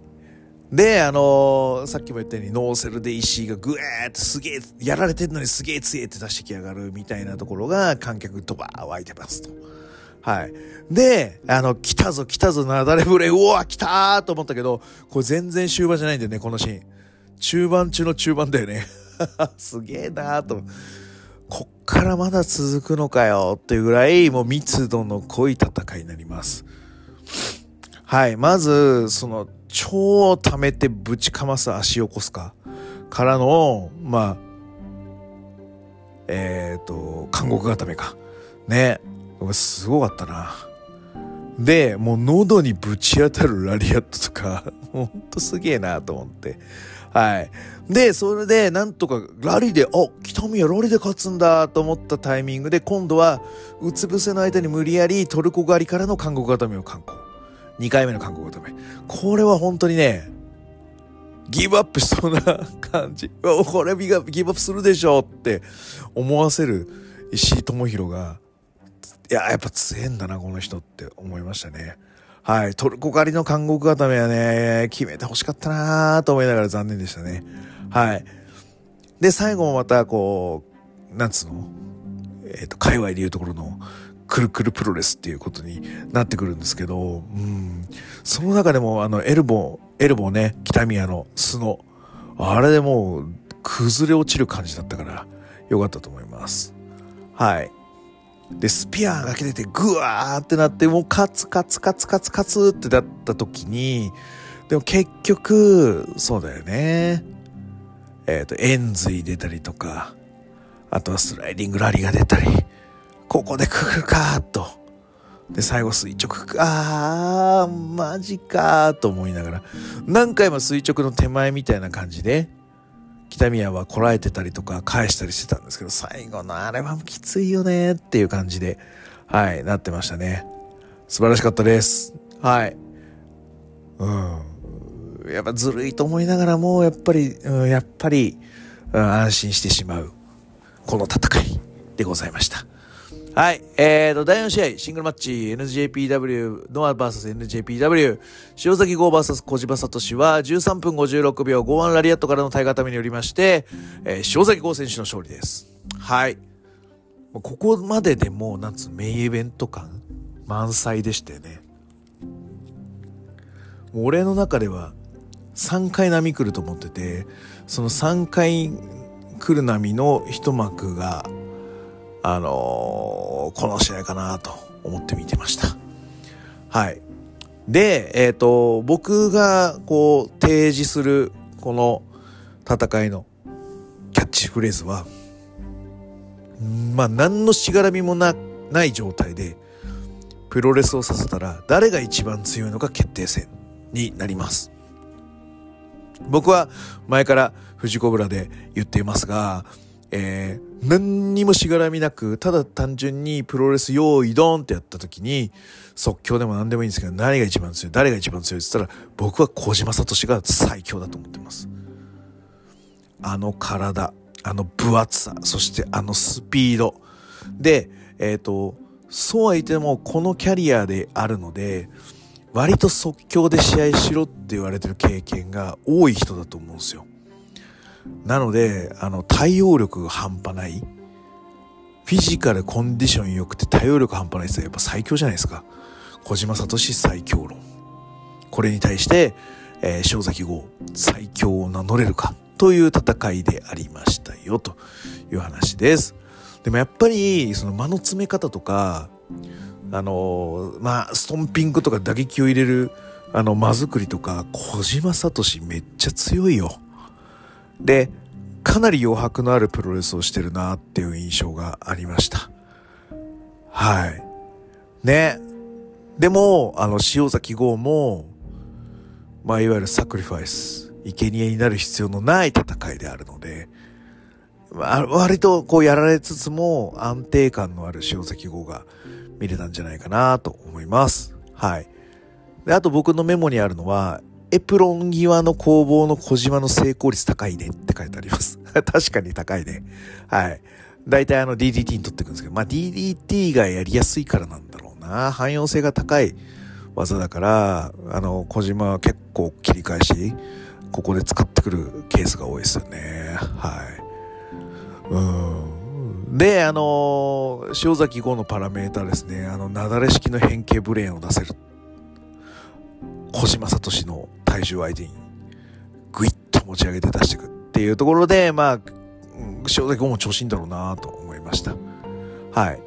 で、あのー、さっきも言ったようにノーセルで石井がグエーってすげえ、やられてんのにすげえ強えって出してきやがるみたいなところが観客ドバー湧いてますと。はい。で、あの、来たぞ来たぞなだれぶれ、うわ、来たーと思ったけど、これ全然終盤じゃないんだよね、このシーン。中盤中の中盤だよね。すげえなーと。からまだ続くのかよっていうぐらいもう密度の濃い戦いになります。はい。まず、その、超溜めてぶちかます足を起こすかからの、まあ、えっ、ー、と、監獄固めか。ね。すごかったな。で、もう喉にぶち当たるラリアットとか、ほんとすげえなと思って。はい。で、それで、なんとか、ラリーで、あ、北宮ラリーで勝つんだと思ったタイミングで、今度は、うつ伏せの間に無理やりトルコ狩りからの韓国固めを観光。2回目の韓国固め。これは本当にね、ギブアップしそうな感じ。これギブアップするでしょって思わせる石井智弘が、いや、やっぱ強えんだな、この人って思いましたね。はい。トルコ狩りの監獄固めはね、決めて欲しかったなと思いながら残念でしたね。はい。で、最後もまた、こう、なんつうの？えっ、ー、と、界隈で言うところの、くるくるプロレスっていうことになってくるんですけど、うん。その中でも、あの、エルボー、エルボーね、北宮の素の、あれでもう、崩れ落ちる感じだったから、よかったと思います。はい。で、スピアーが来てて、グワーってなって、もうカツカツカツカツカツってなった時に、でも結局、そうだよね。えっ、ー、と、円髄出たりとか、あとはスライディングラリーが出たり、ここでくぐるかと。で、最後垂直か、あー、マジかーと思いながら、何回も垂直の手前みたいな感じで、北宮はこらえてたりとか返したりしてたんですけど、最後のあれはきついよねっていう感じで、はい、なってましたね。素晴らしかったです。はい。うん。やっぱずるいと思いながらも、やっぱり、うん、やっぱり、うん、安心してしまう、この戦いでございました。はい。えーと、第4試合、シングルマッチ、NJPW、ノア VSNJPW、塩崎号 VS 小島聡は13分56秒51ラリアットからの対固めによりまして、えー、塩崎号選手の勝利です。はい。ここまででもう、なんつ、メインイベント感満載でしたよね。もう俺の中では3回波来ると思ってて、その3回来る波の一幕があのー、この試合かなと思って見てました。はい。で、えっ、ー、と、僕がこう提示するこの戦いのキャッチフレーズは、まあ何のしがらみもなない状態でプロレスをさせたら誰が一番強いのか決定戦になります。僕は前から富士コブラで言っていますが、えー、何にもしがらみなく、ただ単純にプロレス用意ドンってやった時に、即興でも何でもいいんですけど、何が一番強い誰が一番強いって言ったら、僕は小島聡が最強だと思ってます。あの体、あの分厚さ、そしてあのスピード。で、えっ、ー、と、そうは言っても、このキャリアであるので、割と即興で試合しろって言われてる経験が多い人だと思うんですよ。なので、あの、対応力が半端ない。フィジカルコンディション良くて対応力半端ない人はやっぱ最強じゃないですか。小島聡最強論。これに対して、えー、塩崎豪最強を名乗れるかという戦いでありましたよという話です。でもやっぱりその間の詰め方とか、あのー、まあ、ストンピングとか打撃を入れるあの間作りとか小島聡めっちゃ強いよ。で、かなり余白のあるプロレスをしてるなっていう印象がありました。はい。ね。でも、あの、塩崎号も、まあ、いわゆるサクリファイス、生贄になる必要のない戦いであるので、まあ、割とこうやられつつも安定感のある塩崎号が見れたんじゃないかなと思います。はい。で、あと僕のメモにあるのは、エプロン際の工房の小島の成功率高いねって書いてあります。確かに高いね。はい。大体あの DDT に取ってくんですけど、まあ DDT がやりやすいからなんだろうな。汎用性が高い技だから、あの、小島は結構切り返し、ここで使ってくるケースが多いですよね。はい。うん。で、あの、塩崎5のパラメータですね。あの、なだれ式の変形ブレーンを出せる小島聡の体重相手にグイッと持ち上げて出していくっていうところで、まあ、塩崎も調子いいんだろうなと思いました。はい。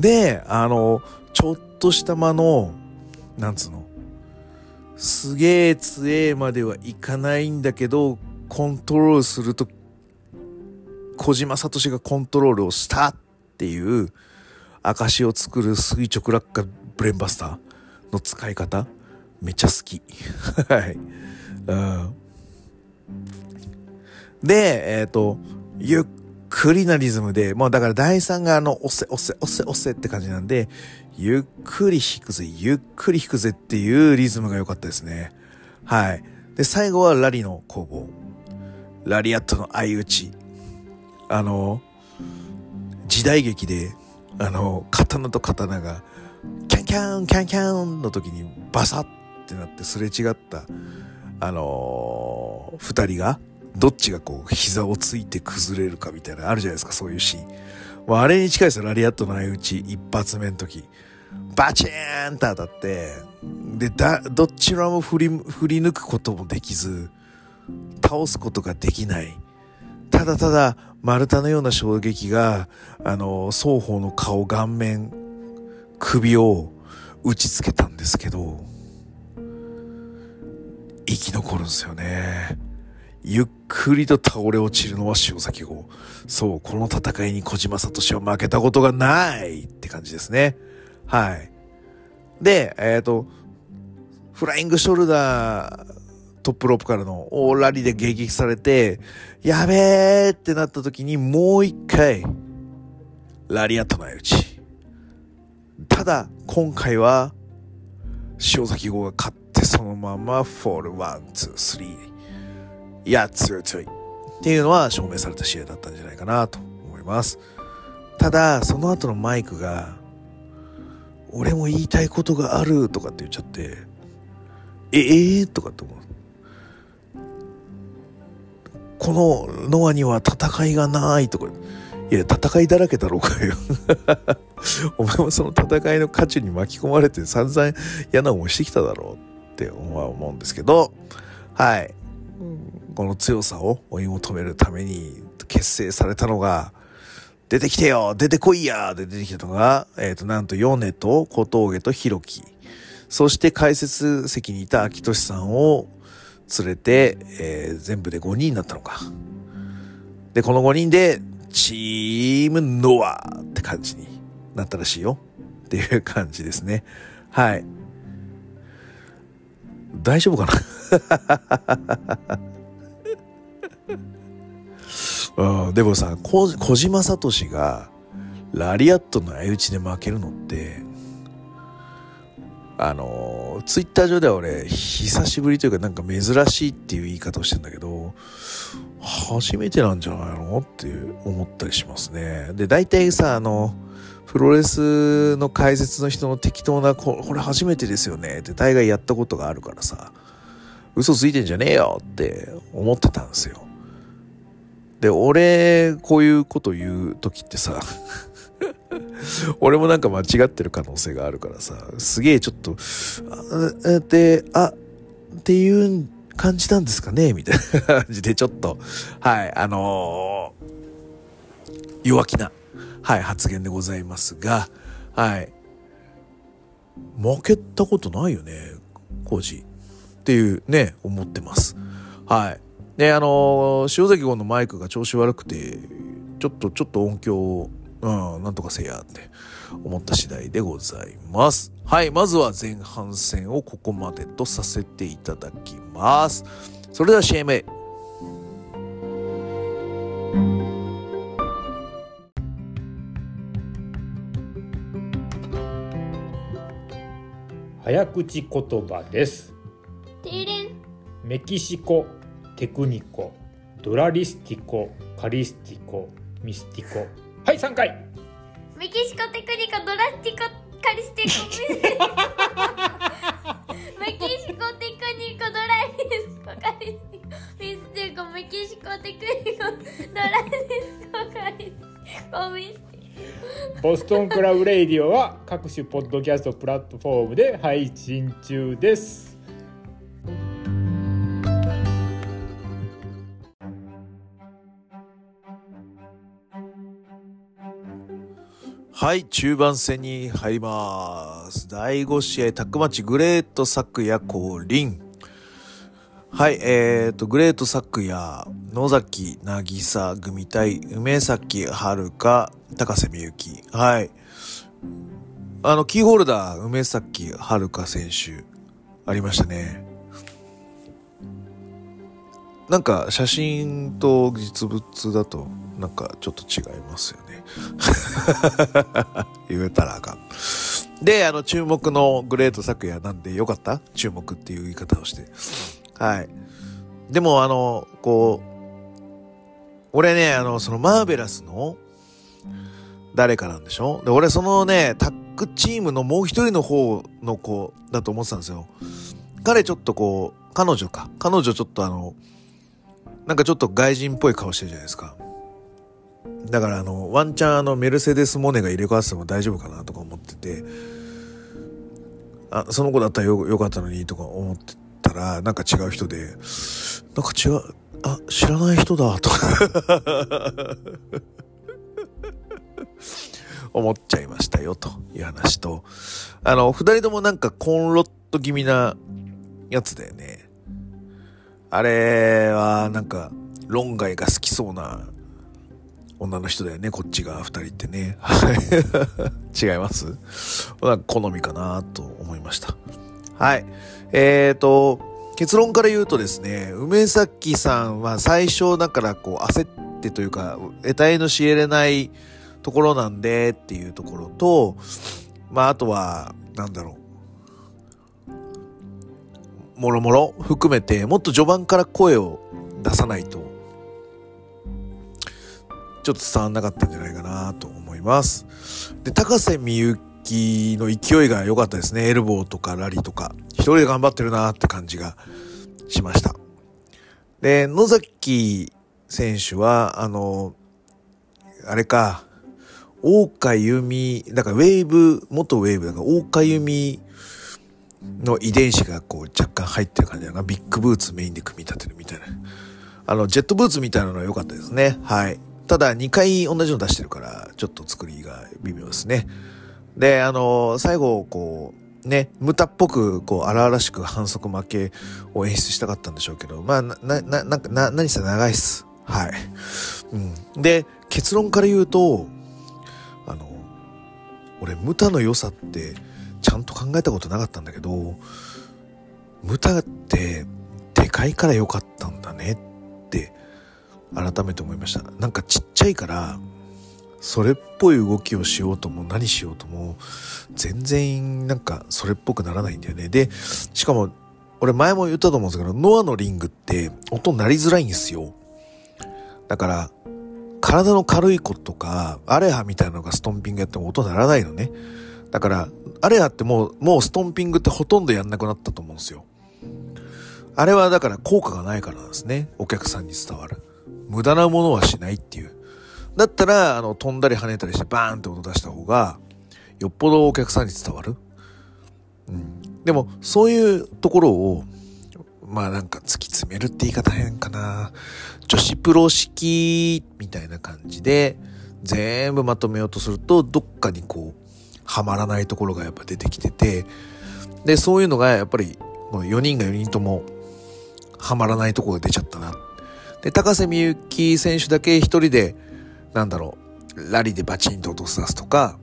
で、あの、ちょっとした間の、なんつうの、すげえ強えまではいかないんだけど、コントロールすると、小島聡がコントロールをしたっていう証を作る垂直落下ブレンバスターの使い方。めっちゃ好き。はい。うん。で、えっ、ー、と、ゆっくりなリズムで、もうだから第3があの、押せ、押せ、押せ、押せって感じなんで、ゆっくり弾くぜ、ゆっくり弾くぜっていうリズムが良かったですね。はい。で、最後はラリの攻防。ラリアットの相打ち。あの、時代劇で、あの、刀と刀が、キャンキャン、キャンキャンの時にバサッってなってすれ違った、あのー、二人が、どっちがこう、膝をついて崩れるかみたいなあるじゃないですか、そういうシーン。あれに近いですよ、ラリアットの相打ち、一発目の時。バチーンと当たって、で、だ、どちらも振り、振り抜くこともできず、倒すことができない。ただただ、丸太のような衝撃が、あの、双方の顔、顔面、首を打ちつけたんですけど、生き残るんですよね。ゆっくりと倒れ落ちるのは塩崎号。そう、この戦いに小島聡は負けたことがないって感じですね。はい。で、えっ、ー、と、フライングショルダー、トップロープからの大ラリで迎撃されて、やべーってなった時にもう一回、ラリアットの相打ち。ただ、今回は、潮崎豪が勝ってそのままフォール one, two, three。いや、強い強い。っていうのは証明された試合だったんじゃないかなと思います。ただ、その後のマイクが、俺も言いたいことがあるとかって言っちゃって、ええー、とかって思う。このノアには戦いがないとか、いや、戦いだらけだろうかよ お前もその戦いの渦中に巻き込まれて散々嫌な思いしてきただろうって思うんですけど、はい。この強さを追い求めるために結成されたのが、出てきてよ出てこいやで出てきたのが、えっ、ー、と、なんと、ヨネと小峠とヒロキ。そして解説席にいた秋俊さんを連れて、えー、全部で5人になったのか。で、この5人で、チームノアって感じになったらしいよ。っていう感じですね。はい。大丈夫かな？うん、でもさ、小島聡がラリアットの相打ちで負けるのって、あの、ツイッター上では俺、久しぶりというかなんか珍しいっていう言い方をしてんだけど、初めてなんじゃないの？って思ったりしますね。で、大体さ、あの、プロレスの解説の人の適当な、これ初めてですよね。って大概やったことがあるからさ、嘘ついてんじゃねえよ。って思ってたんですよ。で、俺、こういうこと言う時ってさ、俺もなんか間違ってる可能性があるからさ、すげえちょっと、あ、で、あ、っていう感じなんですかね？みたいな感じでちょっと、はい、あのー、弱気な、はい、発言でございますが、はい。負けたことないよね、コージ。っていうね、思ってます。はい。で、あのー、塩崎号のマイクが調子悪くて、ちょっと、ちょっと音響を、うん、なんとかせやって思った次第でございます。はい、まずは前半戦をここまでとさせていただきます。それでは CM 早口言葉です。メキシコテクニコドラリスティコカリスティコミスティコ。はい3回。メキシコテクニコドラスティコカリスティコ。ミスティコメキシコテクニコ ドラリスコカリスティコ。ミスティコメキシコテクニコドラリスコカリスコ。ミスティコボストンクラブレイディオは各種ポッドキャストプラットフォームで配信中です。はい、中盤戦に入ります。第5試合、タックマッチ、グレートクヤ降臨。はい、えーと、グレートクヤ、野崎渚組対梅崎遥高瀬美幸。はい。あの、キーホルダー、梅崎遥選手、ありましたね。なんか、写真と実物だと、なんかちょっと違いますよね。言えたらあかん。で、あの、注目のグレート昨夜なんでよかった？注目っていう言い方をして。はい。でも、あの、こう、俺ね、あの、そのマーベラスの誰かなんでしょ？で、俺そのね、タッグチームのもう一人の方の子だと思ってたんですよ。彼ちょっとこう、彼女か。彼女ちょっとあの、なんかちょっと外人っぽい顔してるじゃないですか。だからあの、ワンチャンあの、メルセデス・モネが入れ替わっても大丈夫かなとか思ってて、あ、その子だったらよよかったのにとか思ってたら、なんか違う人で、なんか違う、あ、知らない人だとか思っちゃいましたよという話と、あの、二人ともなんかコンロット気味なやつだよね。あれはなんか、論外が好きそうな女の人だよね、こっちが二人ってね。違います？好みかなと思いました。はい。えーと、結論から言うとですね、梅崎さんは最初だからこう焦ってというか、得体の知れないところなんでっていうところと、まああとは、なんだろう。もろもろ含めて、もっと序盤から声を出さないとちょっと伝わんなかったんじゃないかなと思います。で、高瀬美幸の勢いが良かったですね。エルボーとかラリーとか。一人で頑張ってるなって感じがしました。で、野崎選手は、あの、あれか、大岡由美、だからウェーブ、元ウェーブだから大岡由美の遺伝子がこう若干入ってる感じだな。ビッグブーツメインで組み立てるみたいな。あの、ジェットブーツみたいなのは良かったですね。はい。ただ2回同じの出してるから、ちょっと作りが微妙ですね。で、あの、最後、こうね、無駄っぽく、こう、荒々しく反則負けを演出したかったんでしょうけど、まあ、な、な、な、な、な、何せ長いっす。はい。うん。で、結論から言うと、俺、ムタの良さって、ちゃんと考えたことなかったんだけど、ムタって、でかいから良かったんだねって、改めて思いました。なんかちっちゃいから、それっぽい動きをしようとも何しようとも、全然なんかそれっぽくならないんだよね。で、しかも、俺前も言ったと思うんですけど、ノアのリングって音鳴りづらいんですよ。だから、体の軽い子とか、アレハみたいなのがストンピングやっても音鳴らないのね。だから、アレハってもう、もうストンピングってほとんどやんなくなったと思うんですよ。あれはだから効果がないからなんですね。お客さんに伝わる。無駄なものはしないっていう。だったら、あの、飛んだり跳ねたりしてバーンって音出した方が、よっぽどお客さんに伝わる。うん。でも、そういうところを、まあなんか突き詰めるって言い方変かな。女子プロ式みたいな感じで、全部まとめようとすると、どっかにこう、はまらないところがやっぱ出てきてて、で、そういうのがやっぱり、この4人が4人とも、はまらないところが出ちゃったな。で、高瀬美幸選手だけ一人で、なんだろう、ラリーでバチンと音出すとか、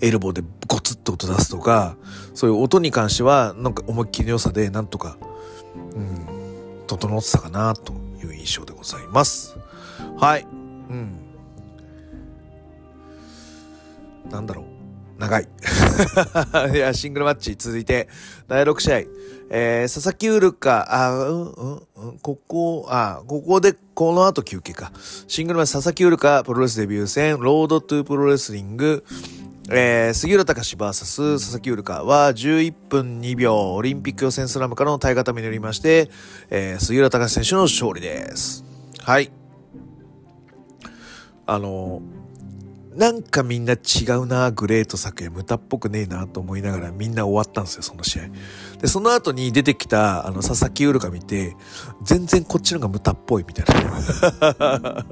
エルボーでゴツッと音出すとか、そういう音に関しては、なんか思いっきりの良さで、なんとか、うん、整ってたかな、という印象でございます。はい。うん。なんだろう。長い。いや、シングルマッチ続いて、第6試合。えー、佐々木憂流迦、あ、うん、うん、ここ、あ、ここで、この後休憩か。シングルマッチ、佐々木憂流迦、プロレスデビュー戦、 Road to Pro Wrestling、えー、杉浦貴 VS 佐々木憂流迦は11分2秒、オリンピック予選スラムからの体固めによりまして、えー、杉浦隆選手の勝利です。はい。あのなんかみんな違うな、グレート作や無駄っぽくねえなと思いながらみんな終わったんですよ、その試合。で、その後に出てきた、あの、佐々木ウルカ見て、全然こっちの方が無駄っぽいみたいな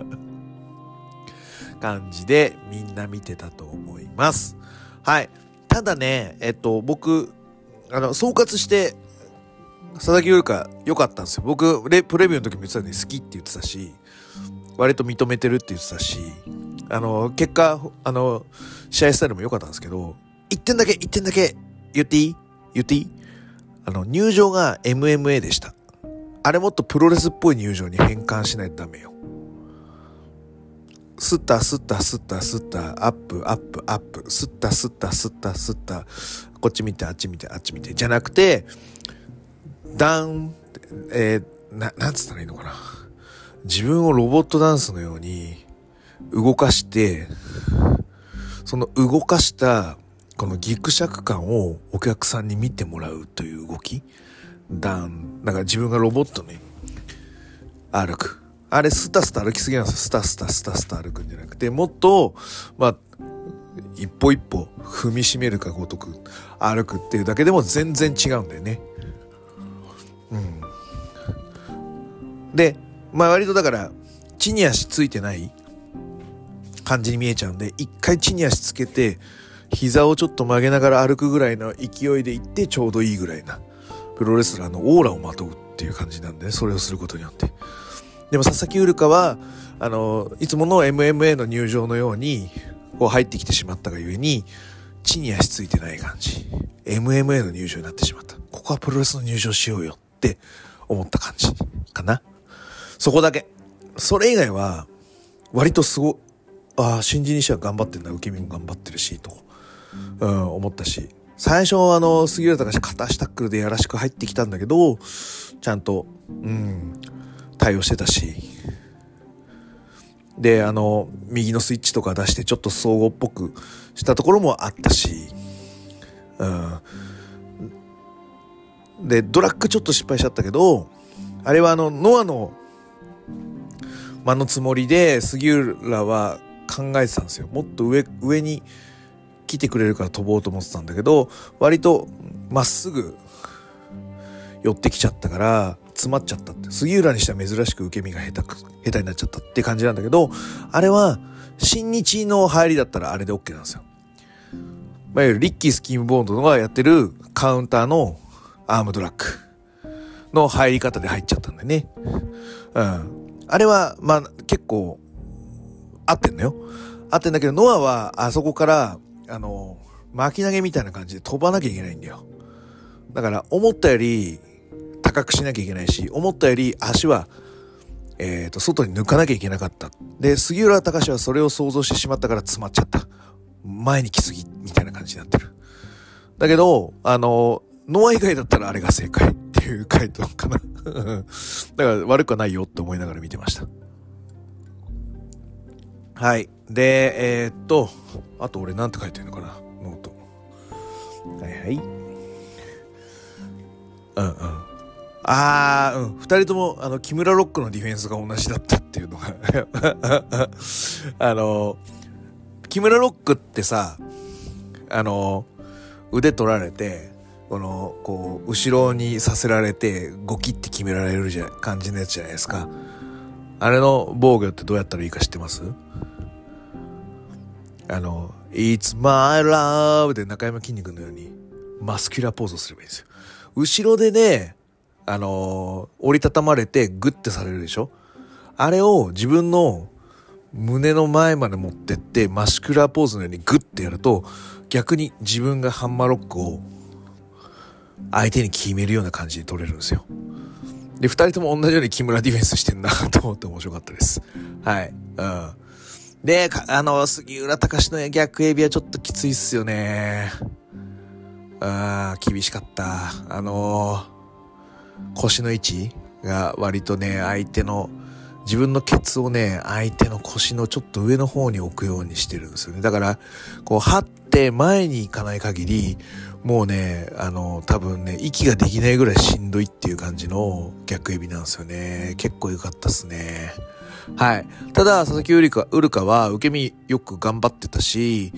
感じでみんな見てたと思います。はい。ただね、えっと、僕、あの、総括して、佐々木ウルカ良かったんですよ。僕、プレビューの時も言ってたのに好きって言ってたし、割と認めてるって言ってたし、あの、結果、あの、試合スタイルも良かったんですけど、一点だけ、一点だけ言っていい？言っていい？あの、入場が MMA でした。あれもっとプロレスっぽい入場に変換しないとダメよ。スッタスッタスッタスッタアップアップアップ。スッタスッタスッタスッタこっち見てあっち見てあっち見て。じゃなくてダウン。えー、ななんつったらいいのかな。自分をロボットダンスのように動かしてその動かしたこのギクシャク感をお客さんに見てもらうという動き。ダウン。だか自分がロボットに歩く。あれスタスタ歩きすぎなんですよ。スタスタスタスタ歩くんじゃなくて、もっと、まあ、一歩一歩踏みしめるかごとく歩くっていうだけでも全然違うんだよね。うん。で、まあ割とだから、地に足ついてない感じに見えちゃうんで、一回地に足つけて、膝をちょっと曲げながら歩くぐらいの勢いで行ってちょうどいいぐらいな、プロレスラーのオーラをまとうっていう感じなんで、ね、それをすることによって。でも佐々木ウルカは、あの、いつもの MMA の入場のように、こう入ってきてしまったがゆえに、地に足ついてない感じ。MMA の入場になってしまった。ここはプロレスの入場しようよって思った感じかな。そこだけ。それ以外は、割とすご、ああ、新人にしては頑張ってんだ。受け身も頑張ってるし、と、うん、思ったし。最初、あの、杉浦隆片足タックルでやらしく入ってきたんだけど、ちゃんと、うん、対応してたし。で、あの、右のスイッチとか出してちょっと総合っぽくしたところもあったし、うん。で、ドラッグちょっと失敗しちゃったけど、あれはあの、ノアの間のつもりで杉浦は考えてたんですよ。もっと上、上に来てくれるから飛ぼうと思ってたんだけど、割とまっすぐ寄ってきちゃったから、詰まっちゃったって。杉浦にしては珍しく受け身が下手く、下手になっちゃったって感じなんだけど、あれは、新日の入りだったらあれで OK なんですよ。まあ、いわゆるリッキー・スキーム・ボンドがやってるカウンターのアームドラッグの入り方で入っちゃったんだよね。うん。あれは、まあ、結構、合ってんだよ。合ってんだけど、ノアはあそこから、あの、巻き投げみたいな感じで飛ばなきゃいけないんだよ。だから、思ったより高くしなきゃいけないし、思ったより足は、えっ、ー、と、外に抜かなきゃいけなかった。で、杉浦隆はそれを想像してしまったから詰まっちゃった。前に来すぎ、みたいな感じになってる。だけど、あの、ノア以外だったらあれが正解っていう回答かな。だから悪くはないよって思いながら見てました。はい。で、えー、っと、あと俺なんて書いてるのかな？ノート。はいはい。うんうん。あー、うん。二人とも、あの、キムラロックのディフェンスが同じだったっていうのが あの、キムラロックってさ、あの、腕取られて、この、こう、後ろにさせられて、ゴキって決められるじゃ、感じのやつじゃないですか。あれの防御ってどうやったらいいか知ってます？あの、It's my love で中山筋肉のように、マスキュラーポーズをすればいいんですよ。後ろでね、あの折りたたまれてグッてされるでしょ？あれを自分の胸の前まで持ってってマスキュラポーズのようにグッてやると逆に自分がハンマーロックを相手に決めるような感じで取れるんですよ。で、二人とも同じように木村ディフェンスしてんなと思って面白かったです。はい。うん。で、あの、杉浦隆の逆エビはちょっときついっすよね。あ厳しかった。あの腰の位置が割とね、相手の、自分のケツをね、相手の腰のちょっと上の方に置くようにしてるんですよね。だから、こう、張って前に行かない限り、もうね、あの、多分ね、息ができないぐらいしんどいっていう感じの逆エビなんですよね。結構良かったっすね。はい。ただ、佐々木ウルカウルカは受け身よく頑張ってたし、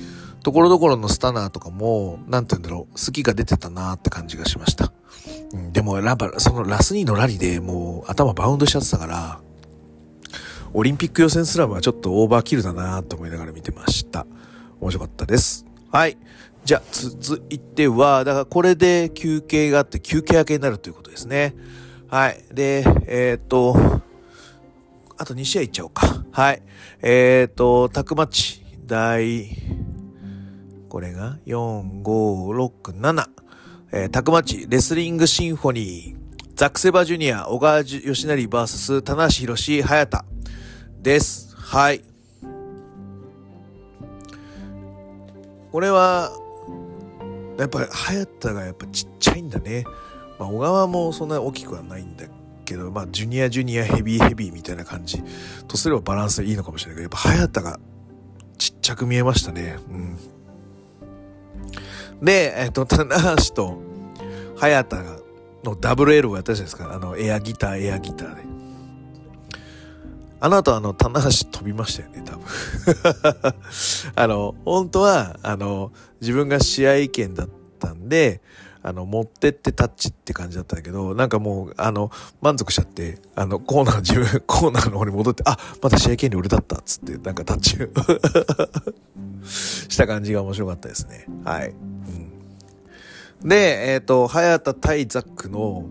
ところどころのスタナーとかも、なんて言うんだろう、好きが出てたなーって感じがしました。うん、でも、やっぱ、そのラスニーのラリでもう頭バウンドしちゃってたから、オリンピック予選スラムはちょっとオーバーキルだなと思いながら見てました。面白かったです。はい。じゃあ、続いては、だからこれで休憩があって休憩明けになるということですね。はい。で、えー、っと、あと2試合いっちゃおうか。はい。えー、っと、タクマッチ、第、これが、4、5、6、7。えー、タクマッチ、レスリングシンフォニー、ザクセバジュニア、小川義成 VS、棚橋博士、早田です。はい。これは、やっぱり早田がやっぱちっちゃいんだね。まあ、小川もそんな大きくはないんだけど、まあ、ジュニア、ジュニア、ヘビー、ヘビーみたいな感じとすればバランスいいのかもしれないけど、やっぱ早田がちっちゃく見えましたね。うん。で、えっ、と、棚橋と早田のダブルエルをやったじゃないですか。あの、エアギター、エアギターで。あの後、あの、棚橋飛びましたよね、多分。あの、本当は、あの、自分が試合権だったんで、あの、持ってってタッチって感じだったんだけど、なんかもう、あの、満足しちゃって、あの、コーナー、自分、コーナーの方に戻って、あ、また試合権利俺だったっつって、なんかタッチ した感じが面白かったですね。はい。うん、で、えっ、ー、と、早田対ザックの、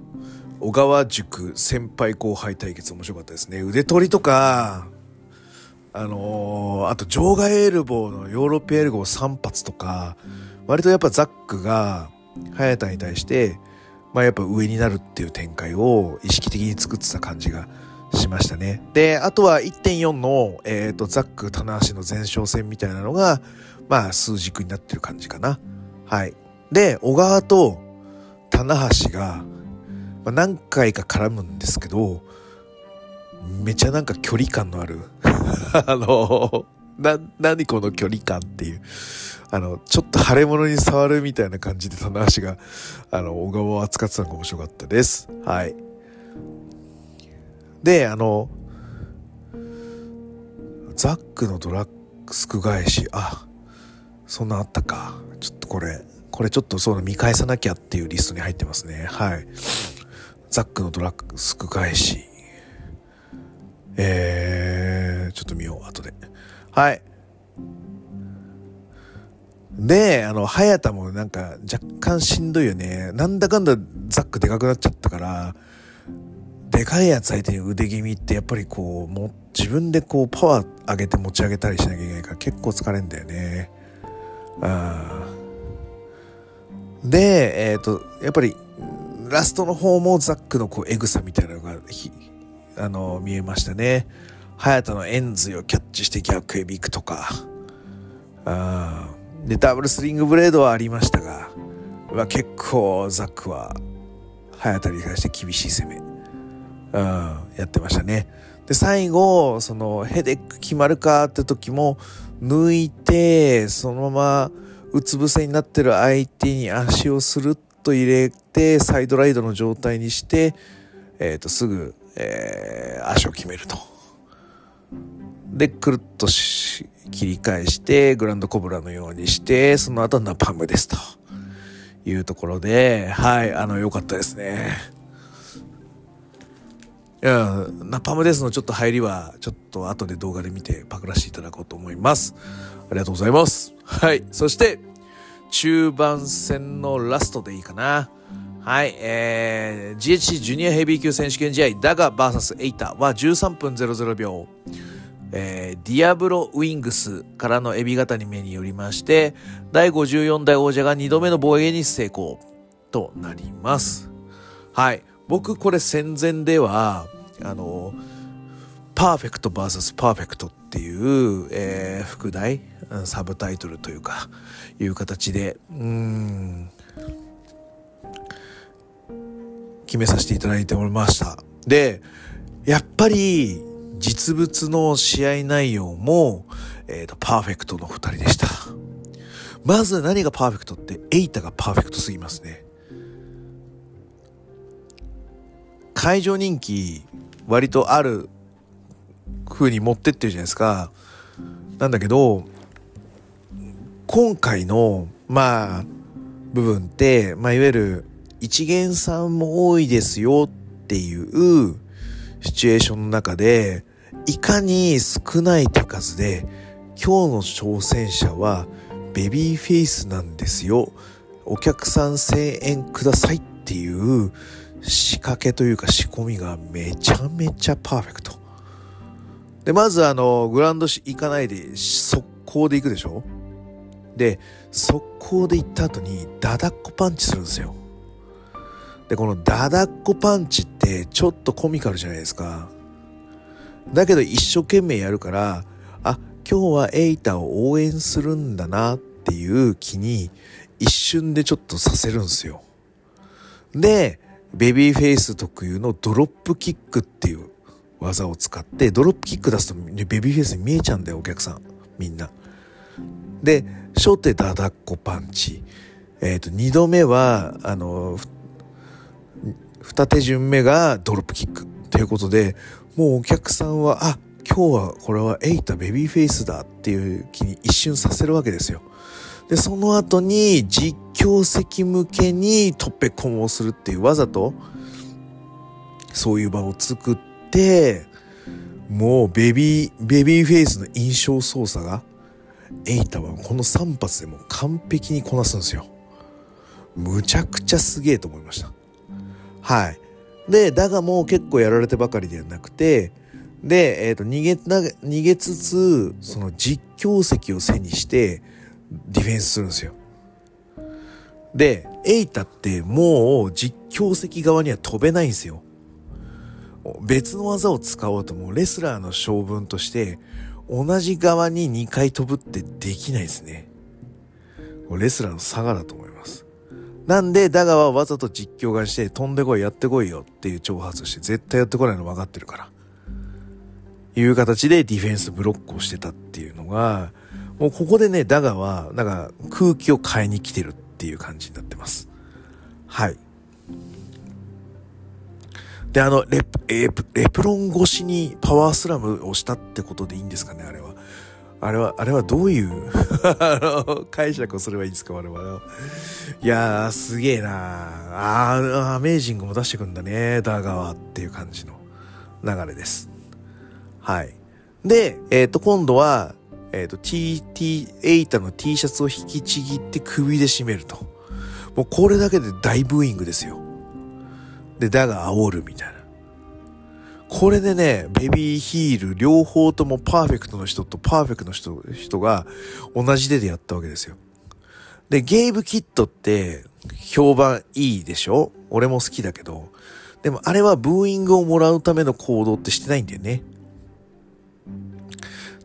小川塾先輩後輩対決面白かったですね。腕取りとか、あのー、あと場外エルボーのヨーロッピエルボー3発とか、割とやっぱザックが早田に対して、まあやっぱ上になるっていう展開を意識的に作ってた感じがしましたね。で、あとは1.4の、えっ、ー、と、ザック、棚橋の前哨戦みたいなのが、まあ数軸になってる感じかな。はい。で、小川と棚橋が、まあ、何回か絡むんですけど、めちゃなんか距離感のある あの、な、何この距離感っていう。あの、ちょっと腫れ物に触るみたいな感じで棚橋が、あの、小川を扱ってたのが面白かったです。はい。で、あの、ザックのドラッグスク返し、あ、そんなあったか。ちょっとこれ、これちょっとそう見返さなきゃっていうリストに入ってますね。はい。ザックのドラッグスク返し。えー、ちょっと見よう、後で。はい。で、あの、早田もなんか若干しんどいよね。なんだかんだザックでかくなっちゃったから、でかいやつ相手に腕気味ってやっぱりこう、も自分でこうパワー上げて持ち上げたりしなきゃいけないから結構疲れんだよね。あで、えっ、ー、と、やっぱりラストの方もザックのこうエグさみたいなのがあの見えましたね。早田のエンズをキャッチして逆エビ行くとか。あで、ダブルスリングブレードはありましたが、は結構ザックは早田に対して厳しい攻め、うん、やってましたね。で、最後、そのヘデック決まるかって時も抜いて、そのままうつ伏せになってる相手に足をスルッと入れて、サイドライドの状態にして、えっ、ー、と、すぐ、えー、足を決めると。で、くるっとし切り返して、グランドコブラのようにして、その後ナパムですというところで、はい、あの、良かったですね。いや、ナパムですのちょっと入りは、ちょっと後で動画で見てパクらせていただこうと思います。ありがとうございます。はい。そして、中盤戦のラストでいいかな。はい、えー、GHC ジュニアヘビー級選手権試合、ダガ VS エイタは13分00秒。えー、ディアブロ・ウィングスからのエビ固めによりまして、第54代王者が2度目の防衛に成功となります。はい。僕これ戦前では、あの、パーフェクト VS パーフェクトっていう、えー、副題、サブタイトルというか、いう形で、うん、決めさせていただいておりました。で、やっぱり、実物の試合内容も、えっ、ー、と、パーフェクトの二人でした。まず何がパーフェクトって、エイタがパーフェクトすぎますね。会場人気、割とある風に持ってってるじゃないですか。なんだけど、今回の、まあ、部分って、まあ、いわゆる一元さんも多いですよっていうシチュエーションの中で、いかに少ない手数で、今日の挑戦者はベビーフェイスなんですよ。お客さん声援くださいっていう仕掛けというか仕込みがめちゃめちゃパーフェクト。で、まずあの、グランド行かないで速攻で行くでしょ？で、速攻で行った後にダダッコパンチするんですよ。で、このダダッコパンチってちょっとコミカルじゃないですか。だけど一生懸命やるから、あ、今日はエイタを応援するんだなっていう気に一瞬でちょっとさせるんですよ。で、ベビーフェイス特有のドロップキックっていう技を使って、ドロップキック出すとベビーフェイスに見えちゃうんだよ、お客さん。みんな。で、初手ダダッコパンチ。えっ、ー、と、二度目は、あの、二手順目がドロップキック。ということで、もうお客さんは、あ、今日はこれはエイタベビーフェイスだっていう気に一瞬させるわけですよ。で、その後に実況席向けにトッペコンをするっていうわざと、そういう場を作って、もうベビー、ベビーフェイスの印象操作が、エイタはこの3発でも完璧にこなすんですよ。むちゃくちゃすげえと思いました。はい。で、だがもう結構やられてばかりではなくて、で、えっ、ー、と、逃げ、逃げつつ、その実況席を背にして、ディフェンスするんですよ。で、エイタってもう実況席側には飛べないんですよ。別の技を使おうともレスラーの性分として、同じ側に2回飛ぶってできないですね。レスラーの差がだと思います。なんで、ダガはわざと実況がして、飛んでこい、やってこいよっていう挑発して、絶対やってこないの分かってるから。いう形でディフェンスブロックをしてたっていうのが、もうここでね、ダガは、なんか空気を変えに来てるっていう感じになってます。はい。で、あの、レプ、レプロン越しにパワースラムをしたってことでいいんですかね、あれは。あれは、あれはどういう、解釈をすればいいんですか、我々は。いやー、すげえなあー、アメージングも出してくんだね、ダーガワっていう感じの流れです。はい。で、えっ、ー、と、今度は、えっ、と、T、T、エイタの T シャツを引きちぎって首で締めると。もうこれだけで大ブーイングですよ。で、だが煽るみたいな。これでね、ベビーヒール両方ともパーフェクトの人とパーフェクトの人人が同じ手でやったわけですよ。で、ゲームキットって評判いいでしょ？俺も好きだけど。でもあれはブーイングをもらうための行動ってしてないんだよね。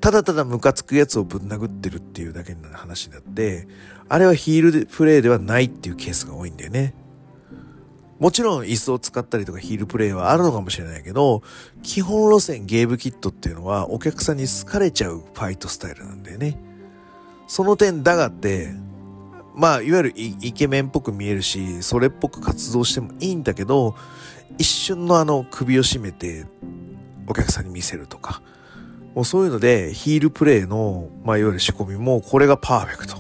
ただただムカつくやつをぶん殴ってるっていうだけの話になって、あれはヒールプレイではないっていうケースが多いんだよね。もちろん椅子を使ったりとかヒールプレイはあるのかもしれないけど、基本路線ゲームキットっていうのはお客さんに好かれちゃうファイトスタイルなんだよね。その点だがって、まあ、いわゆるイケメンっぽく見えるし、それっぽく活動してもいいんだけど、一瞬のあの首を絞めてお客さんに見せるとか、もうそういうのでヒールプレイの、まあ、いわゆる仕込みもこれがパーフェクト。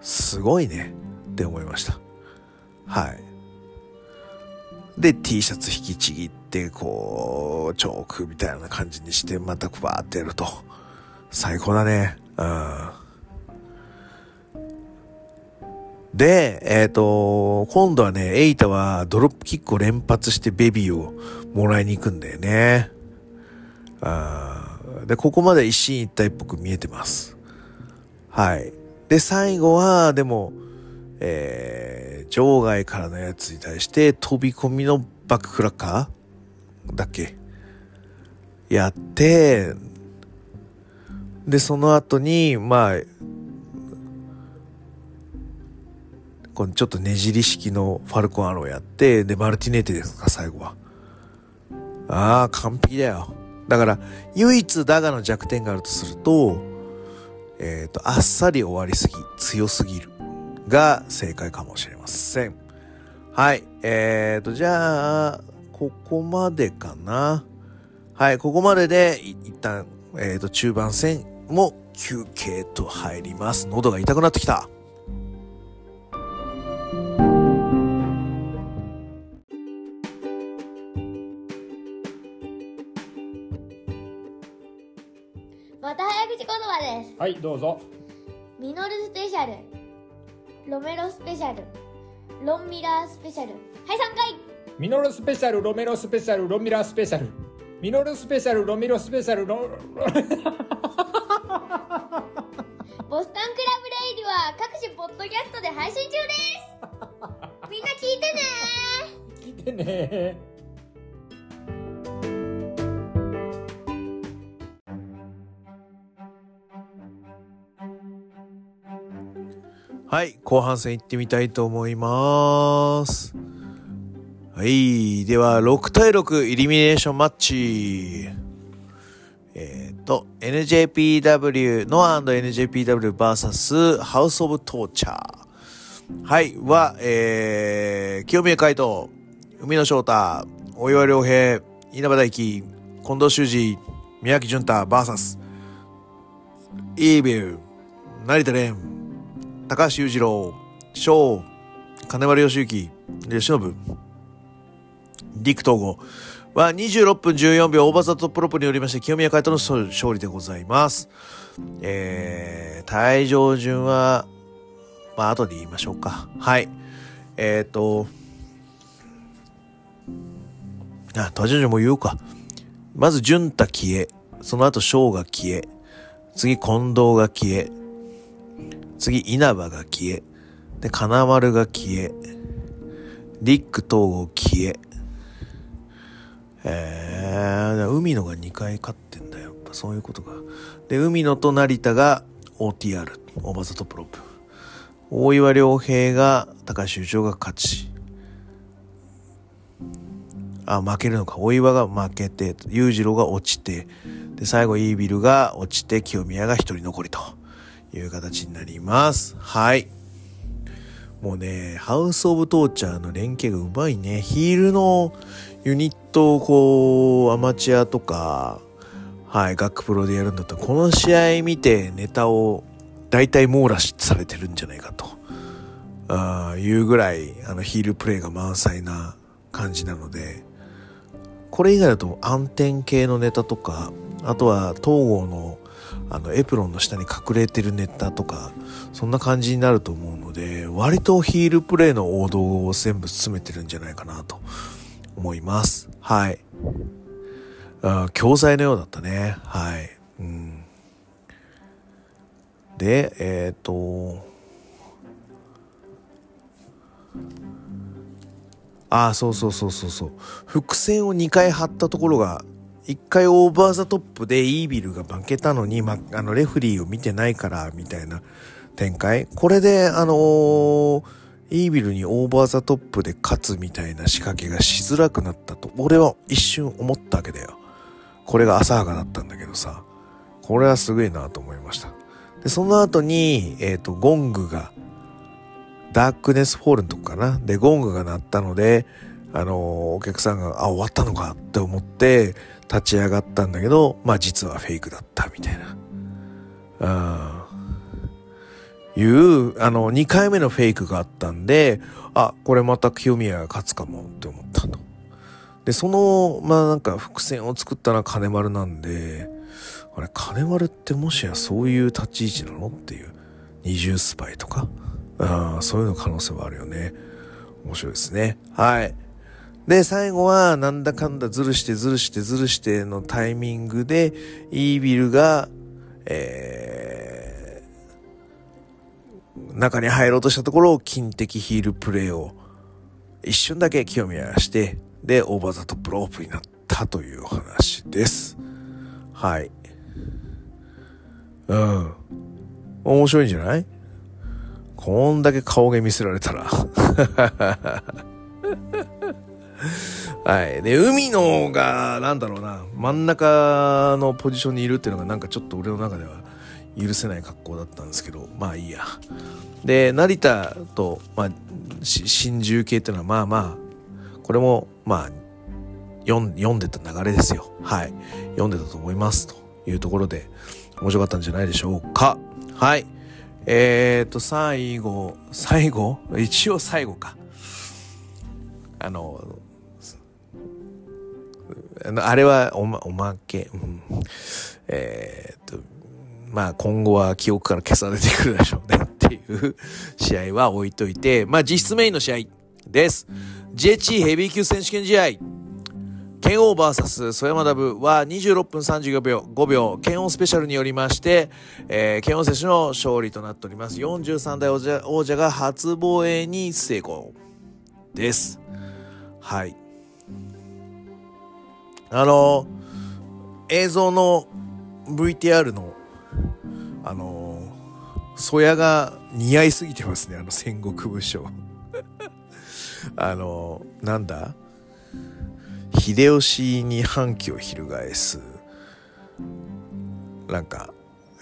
すごいねって思いました。はい。で、T シャツ引きちぎって、こう、チョークみたいな感じにして、またバーってやると。最高だね。うん。で、えっ、ー、と、今度はね、エイタはドロップキックを連発してベビーをもらいに行くんだよね。あで、ここまで一進一退っぽく見えてます。はい。で、最後は、でも、えー、場外からのやつに対して飛び込みのバッククラッカー？だっけ？やって、で、その後に、まあ、このちょっとねじり式のファルコンアローやって、で、マルティネーテですか、最後は。ああ、完璧だよ。だから、唯一ダガの弱点があるとすると、えっ、ー、と、あっさり終わりすぎ、強すぎる。が正解かもしれません。はい。えーと、じゃあ、ここまでかな。はい、ここまでで、一旦、えーと、中盤戦も休憩と入ります。喉が痛くなってきた。また早口言葉です。はい、どうぞ。ミノルスペシャル。ロメロスペシャル。ロンミラースペシャル。はい3回。ミノルスペシャルロメロスペシャルロンミラースペシャル。ミノルスペシャルロミロスペシャルロ ボスタンクラブレイディは各種ポッドキャストで配信中です。みんな聞いてね。聞いてねはい、後半戦行ってみたいと思います。はい、では6対6イリミネーションマッチ。えっ、ー、と、NJPW、ノア &NJPW バーサスハウスオブトーチャー。はい、は、えー、清宮海斗、海野翔太、大岩良平、稲葉大輝、近藤修二、宮城淳太、バーサス、イービル、成田蓮、高橋裕次郎、 SHO、金丸義行、義信、ディック東郷は26分14秒オーバーザトップロープによりまして清宮海斗の勝利でございます。えー、退場順は、まあ後で言いましょうか。はい。えっ、ー、と、あ、退場順も言うか。まず、潤太消え。その後、 SHOが消え。次、近藤が消え。次、稲葉が消え。で、金丸が消え。ディック東郷消え。えー、海野が2回勝ってんだよ。やっぱそういうことが。で、海野と成田が OTR、オーバーザトップロープ。大岩陵平が高橋優が勝ち。あ、負けるのか。大岩が負けて、裕次郎が落ちて、で、最後イービルが落ちて、清宮が一人残りと。いう形になります。はい。もうね、ハウスオブトーチャーの連携がうまいね。ヒールのユニットをこう、アマチュアとか、はい、学プロでやるんだったら、この試合見てネタを大体網羅されてるんじゃないかと、あいうぐらい、あのヒールプレイが満載な感じなので、これ以外だと暗転系のネタとか、あとは東郷のあの、エプロンの下に隠れてるネタとか、そんな感じになると思うので、割とヒールプレイの王道を全部詰めてるんじゃないかなと思います。はい。あ教材のようだったね。はい。うん。で、えっ、ー、と、ああ、そうそうそうそうそう。伏線を2回貼ったところが、1回オーバーザトップでイービルが負けたのに、ま、あの、レフリーを見てないから、みたいな展開。これで、あのー、イービルにオーバーザトップで勝つみたいな仕掛けがしづらくなったと、俺は一瞬思ったわけだよ。これが浅はかだったんだけどさ、これはすごいなと思いました。で、その後に、えっ、ー、と、ゴングがダークネスフォールのとこかな。で、ゴングが鳴ったので、あのお客さんが、あ、終わったのかって思って立ち上がったんだけど、まあ実はフェイクだったみたいな。あいう、あの、2回目のフェイクがあったんで、あ、これまた清宮が勝つかもって思ったと。で、その、まあなんか伏線を作ったのは金丸なんで、あれ、金丸ってもしやそういう立ち位置なのっていう。二重スパイとかあそういうの可能性はあるよね。面白いですね。はい。で、最後は、なんだかんだずるしてずるしてずるしてのタイミングで、イービルが、えー、中に入ろうとしたところを、金的ヒールプレイを一瞬だけ清宮して、で、オーバーザトップロープになったという話です。はい。うん。面白いんじゃない？こんだけ顔毛見せられたら はい。で、海のが、なんだろうな、真ん中のポジションにいるっていうのがなんかちょっと俺の中では許せない格好だったんですけど、まあいいや。で、成田と、まあ、新重系っていうのはまあまあ、これも、まあ、読んでた流れですよ。はい。読んでたと思います。というところで、面白かったんじゃないでしょうか。はい。えっ、ー、と、最後、最後？一応最後か。あの、あれはおま、おまけ。うん、えっ、と、まあ今後は記憶から消されてくるでしょうねっていう試合は置いといて、まあ実質メインの試合です。JH ヘビー級選手権試合。剣王 VS 曽山ダブは26分35秒、5秒、剣王スペシャルによりまして、えー、剣王選手の勝利となっております。43代王者王者が初防衛に成功です。はい。あの、映像の VTR の、あの、曽谷が似合いすぎてますね、あの戦国武将。あの、なんだ？秀吉に反旗を翻す。なんか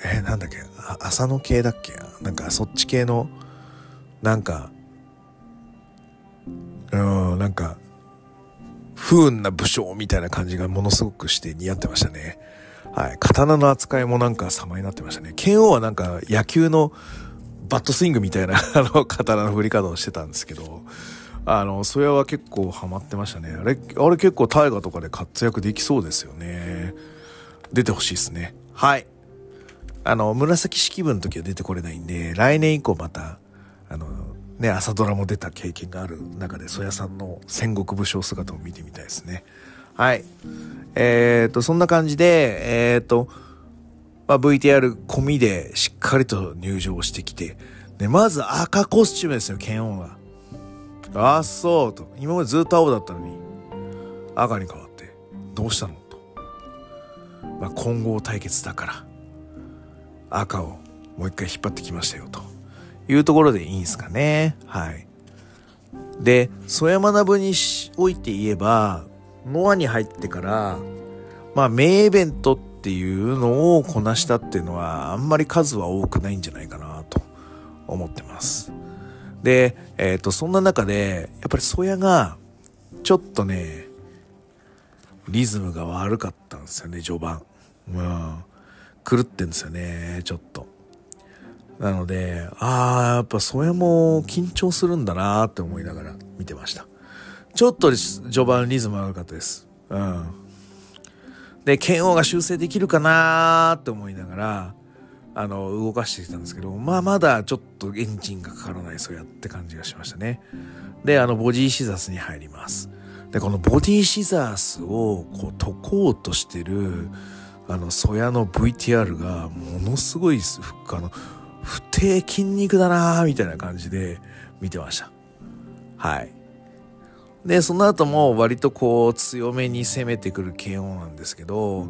え、なんだっけ？浅野系だっけ？なんかそっち系のなんかうんなんか不運な武将みたいな感じがものすごくして似合ってましたね。はい。刀の扱いもなんか様になってましたね。剣王はなんか野球のバットスイングみたいな あの刀の振り方をしてたんですけど、あの、それは結構ハマってましたね。あれ、あれ結構大河とかで活躍できそうですよね。出てほしいですね。はい。あの、紫式部の時は出てこれないんで、来年以降また、あの、ね、朝ドラも出た経験がある中で、曽谷さんの戦国武将姿を見てみたいですね。はい。えっ、ー、と、そんな感じで、えっ、ー、と、まあ、VTR 込みでしっかりと入場してきて、で、まず赤コスチュームですよ、剣王は。ああ、そうと。今までずっと青だったのに、赤に変わって、どうしたのと。まあ、混合対決だから、赤をもう一回引っ張ってきましたよ、というところでいいんすかね。はい。で、曽山学において言えば、ノアに入ってから、まあ、名イベントっていうのをこなしたっていうのは、あんまり数は多くないんじゃないかなと思ってます。で、えっ、ー、と、そんな中で、やっぱりソヤが、ちょっとね、リズムが悪かったんですよね、序盤。うん。狂ってんですよね、ちょっと。なので、ああ、やっぱソヤも緊張するんだなって思いながら見てました。ちょっと序盤リズム悪かったです。うん。で、剣王が修正できるかなって思いながら、あの、動かしてきたんですけど、まあまだちょっとエンジンがかからないそうやって感じがしましたね。で、あの、ボディシザースに入ります。で、このボディシザースをこう解こうとしてる、あの、ソヤの VTR がものすごい、あの、不定筋肉だなーみたいな感じで見てました。はい。で、その後も割とこう強めに攻めてくる KO なんですけど、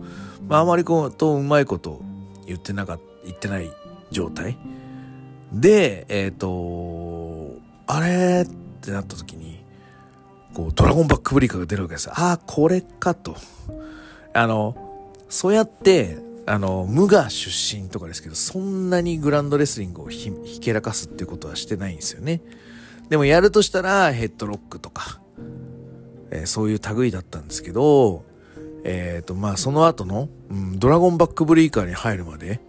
まああまりこう、とうまいこと言ってなかっ、言ってない状態。で、えっ、ー、と、あれってなった時に、こう、ドラゴンバックブリーカーが出るわけですよ。ああ、これかと。あの、そうやって、あの、無我出身とかですけど、そんなにグランドレスリングをひけらかすってことはしてないんですよね。でもやるとしたら、ヘッドロックとか、えー、そういう類だったんですけど、えっ、ー、と、まあ、その後の、うん、ドラゴンバックブリーカーに入るまで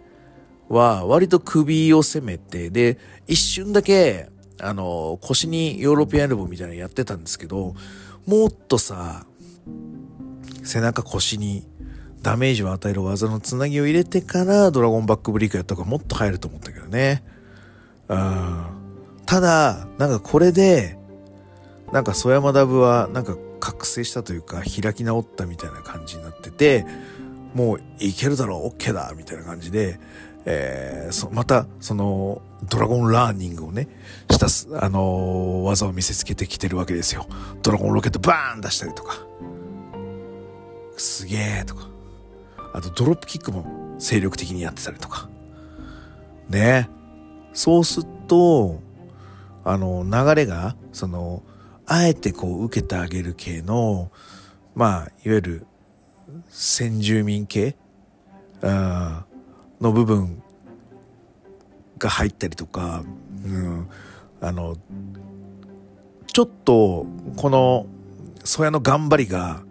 は、割と首を攻めて、で、一瞬だけ、あの、腰にヨーロピアンエルボーみたいなのやってたんですけど、もっとさ、背中腰にダメージを与える技のつなぎを入れてからドラゴンバックブリーカーやった方がもっと入ると思ったけどね。うん。ただ、なんかこれで、なんか曽山ダブはなんか覚醒したというか開き直ったみたいな感じになってて、もういけるだろう、オッケーだ、みたいな感じで、えー、また、その、ドラゴンラーニングをね、した、あのー、技を見せつけてきてるわけですよ。ドラゴンロケットバーン出したりとか。すげえとか。あと、ドロップキックも精力的にやってたりとか。ね。そうすると、あの、流れが、その、あえてこう受けてあげる系の、まあ、いわゆる先住民系？の部分が入ったりとか、うん、あの、ちょっと、この、ソヤの頑張りが、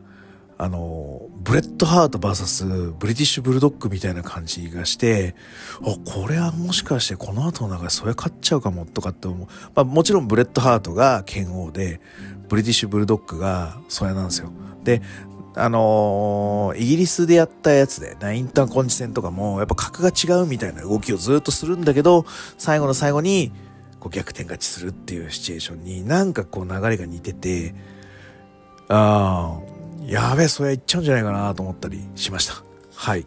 あの、ブレットハート VS ブリティッシュブルドッグみたいな感じがして、あ、これはもしかしてこの後の流れそれ勝っちゃうかもとかって思う。まあもちろんブレットハートが拳王で、ブリティッシュブルドッグがソヤなんですよ。で、あのー、イギリスでやったやつで、ね、インターコンチ戦とかも、やっぱ格が違うみたいな動きをずっとするんだけど、最後の最後に、こう逆転勝ちするっていうシチュエーションに、なんかこう流れが似てて、ああ、やべえ、それいっちゃうんじゃないかなと思ったりしました。はい。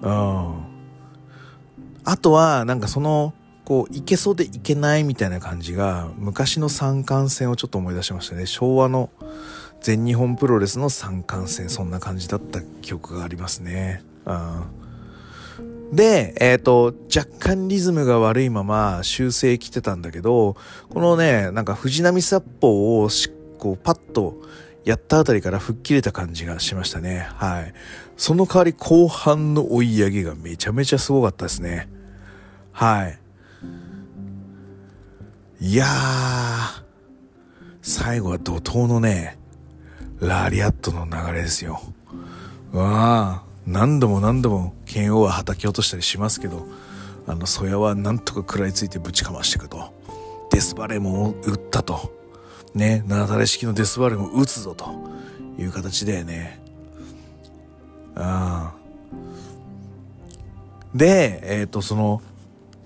うん。あとは、なんかその、こう、いけそうでいけないみたいな感じが、昔の三冠戦をちょっと思い出しましたね。昭和の全日本プロレスの三冠戦、そんな感じだった記憶がありますね。うん。で、えっ、ー、と、若干リズムが悪いまま修正来てたんだけど、このね、なんか藤波殺法をしっこうパッとやったあたりから吹っ切れた感じがしましたね。はい。その代わり後半の追い上げがめちゃめちゃすごかったですね。はい。いやー、最後は怒涛のね、ラリアットの流れですよ。うわー、何度も何度も剣王は叩き落としたりしますけど、あの、ソヤはなんとか食らいついてぶちかましていくと。デスバレーも打ったと。ね、ナダレ式のデスバレーも打つぞという形だよね。あで、えっ、ー、と、その、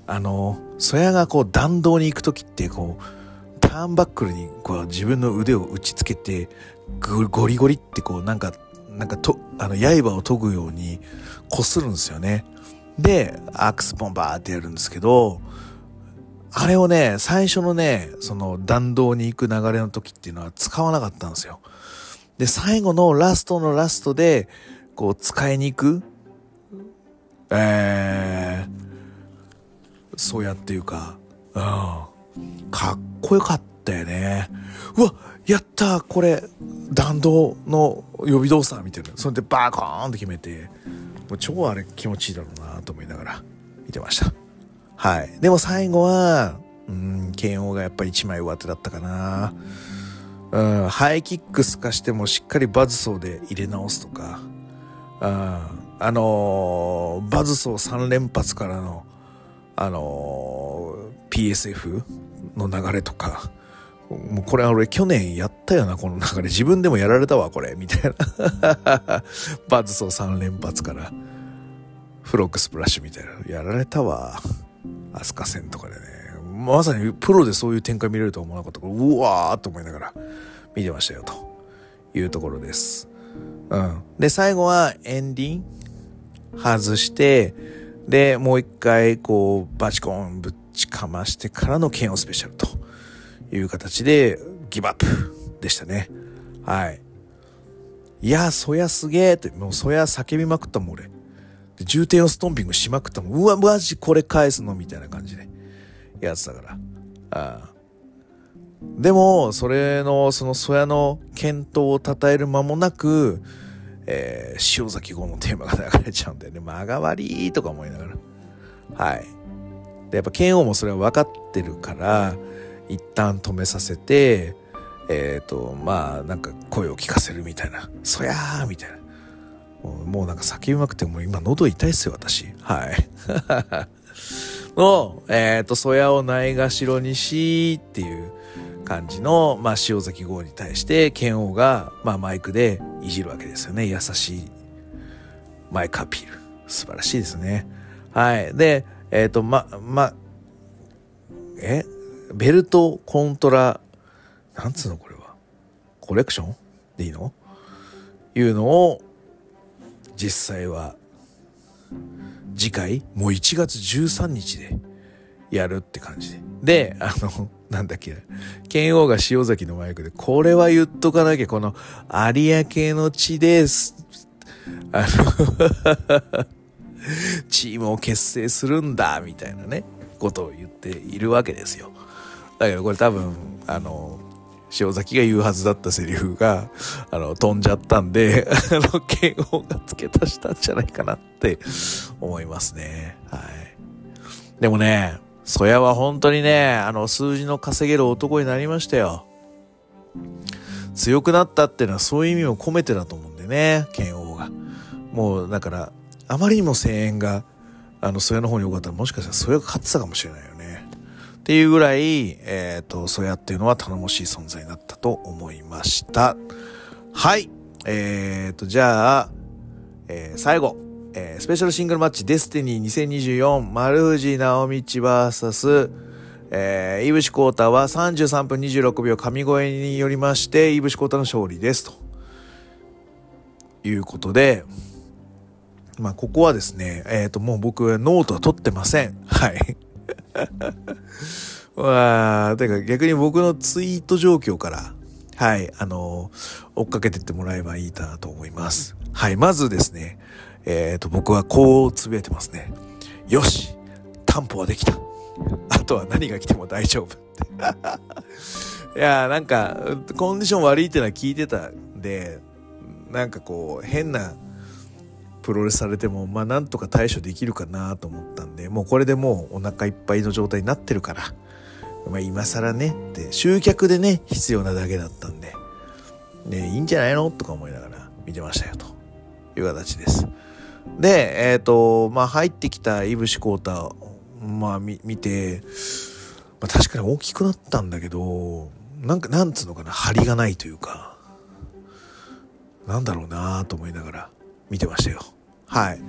あの、ソヤがこう弾道に行くときって、こう、ターンバックルにこう自分の腕を打ちつけて、ゴリゴリってこう、なんか、なんかと、あの、刃を研ぐように擦るんですよね。で、アークスポンバーってやるんですけど、あれをね、最初のね、その弾道に行く流れの時っていうのは使わなかったんですよ。で、最後のラストのラストで、こう使いに行く、えー、そうやっていうか、うん、かっこよかったよね。うわ、やったこれ、弾道の予備動作みたいな。それでバーコーンって決めて、もう超あれ気持ちいいだろうなと思いながら見てました。はい。でも最後は、うん、剣王がやっぱり一枚上手だったかな。うん、ハイキックすかしてもしっかりバズソーで入れ直すとか、うん、あのー、バズソー3連発からの、あのー、PSF の流れとか、もうこれ俺去年やったよな、この流れ。自分でもやられたわ、これ。みたいな。バズソー3連発から。フロックスプラッシュみたいなやられたわ。アスカ戦とかでね。まさにプロでそういう展開見れるとは思わなかったから、うわーっと思いながら見てましたよ、というところです。うん。で、最後はエンディング外して、で、もう一回、こう、バチコンぶちかましてからの剣をスペシャルという形で、ギブアップでしたね。はい。いや、そやすげえって、もうそや叫びまくったもん俺。で重点をストンピングしまくったもん。うわ、マジこれ返すのみたいな感じで。やってたから。ああでも、それの、その、そやの検討を称える間もなく、えー、塩崎号のテーマが流れちゃうんだよね。間が悪いとか思いながら。はい。で、やっぱ剣王もそれは分かってるから、一旦止めさせて、えっ、ー、と、まあ、なんか声を聞かせるみたいな。そやーみたいな。もうなんか叫びまくても今喉痛いっすよ、私。はい。の、えっ、ー、と、そやをないがしろにしっていう感じの、まあ、塩崎号に対して、剣王が、まあ、マイクでいじるわけですよね。優しいマイクアピール。素晴らしいですね。はい。で、えっ、ー、と、ま、ま、え？ベルトコントラ、なんつうのこれは？コレクション？でいいの？いうのを、実際は次回もう1月13日でやるって感じで。で、あの、なんだっけ、剣王が塩崎のマイクで、これは言っとかなきゃ、この有明の地です。あの チームを結成するんだ、みたいなね、ことを言っているわけですよ。だけどこれ多分、あの、塩崎が言うはずだったセリフが、あの、飛んじゃったんで、あの、剣王が付け足したんじゃないかなって思いますね。はい。でもね、そやは本当にね、あの、数字の稼げる男になりましたよ。強くなったっていうのはそういう意味も込めてだと思うんでね、剣王が。もう、だから、あまりにも声援が、あの、そやの方に多かったら、もしかしたらそやが勝ってたかもしれないよ。っていうぐらい、えっ、ー、と、そうやっていうのは頼もしい存在になったと思いました。はい。えっ、ー、と、じゃあ、えー、最後、えー、スペシャルシングルマッチ、デスティニー2024、丸藤直道 VS、えー、イブシコータは33分26秒神声によりまして、イブシコータの勝利です。ということで、まあ、ここはですね、えっ、ー、と、もう僕、ノートは取ってません。はい。わあ、てか逆に僕のツイート状況から、はい、あの追っかけてってもらえばいいかなと思います。はい、まずですね、えっ、ー、と、僕はこうつぶやいてますね。よし担保はできたあとは何が来ても大丈夫って いやなんか、コンディション悪いってのは聞いてたんで、なんかこう、変なプロレスされても、まあなんとか対処できるかなと思ったんで、もうこれでもうお腹いっぱいの状態になってるから、まあ今更ね、って集客でね、必要なだけだったんで、ね、いいんじゃないのとか思いながら見てましたよ、という形です。で、えっ、ー、と、まあ入ってきたイブシコータ、まあ見て、まあ確かに大きくなったんだけど、なんか、なんつうのかな、張りがないというか、なんだろうなと思いながら見てましたよ。はい。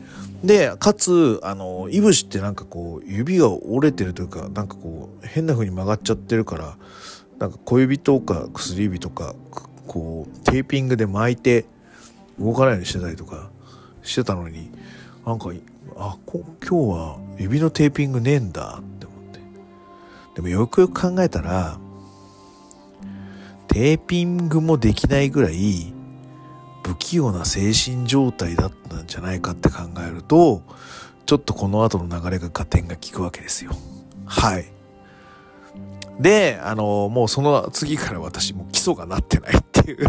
で、かつ、あの、いぶしってなんかこう、指が折れてるというか、なんかこう、変な風に曲がっちゃってるから、なんか小指とか薬指とか、こう、テーピングで巻いて動かないようにしてたりとかしてたのに、なんか、あ、今日は指のテーピングねえんだって思って。でもよくよく考えたら、テーピングもできないぐらい、不器用な精神状態だったんじゃないかって考えると、ちょっとこの後の流れが合点が効くわけですよ。はい。で、あの、もうその次から私も基礎がなってないっていう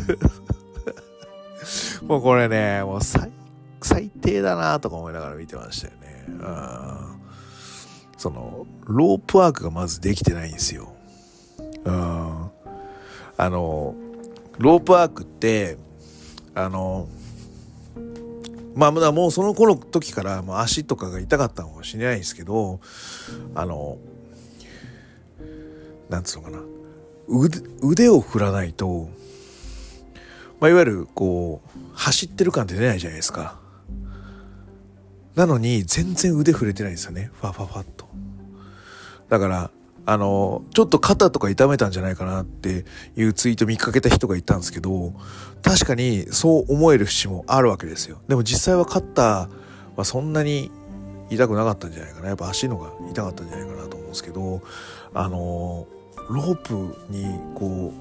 もうこれね、もう最、最低だなとか思いながら見てましたよね。うん。その、ロープワークがまずできてないんですよ。うん。あの、ロープワークって、あの、まあ、もうその頃の時からもう足とかが痛かったのかもしれないんですけど、あの、なんつうのかな、腕腕を振らないと、まあ、いわゆるこう、走ってる感って出ないじゃないですか。なのに全然腕触れてないんですよね。ファファファっと。だから、あの、ちょっと肩とか痛めたんじゃないかなっていうツイート見かけた人がいたんですけど、確かにそう思える節もあるわけですよ。でも実際は肩はそんなに痛くなかったんじゃないかな。やっぱ足のが痛かったんじゃないかなと思うんですけど、あの、ロープにこ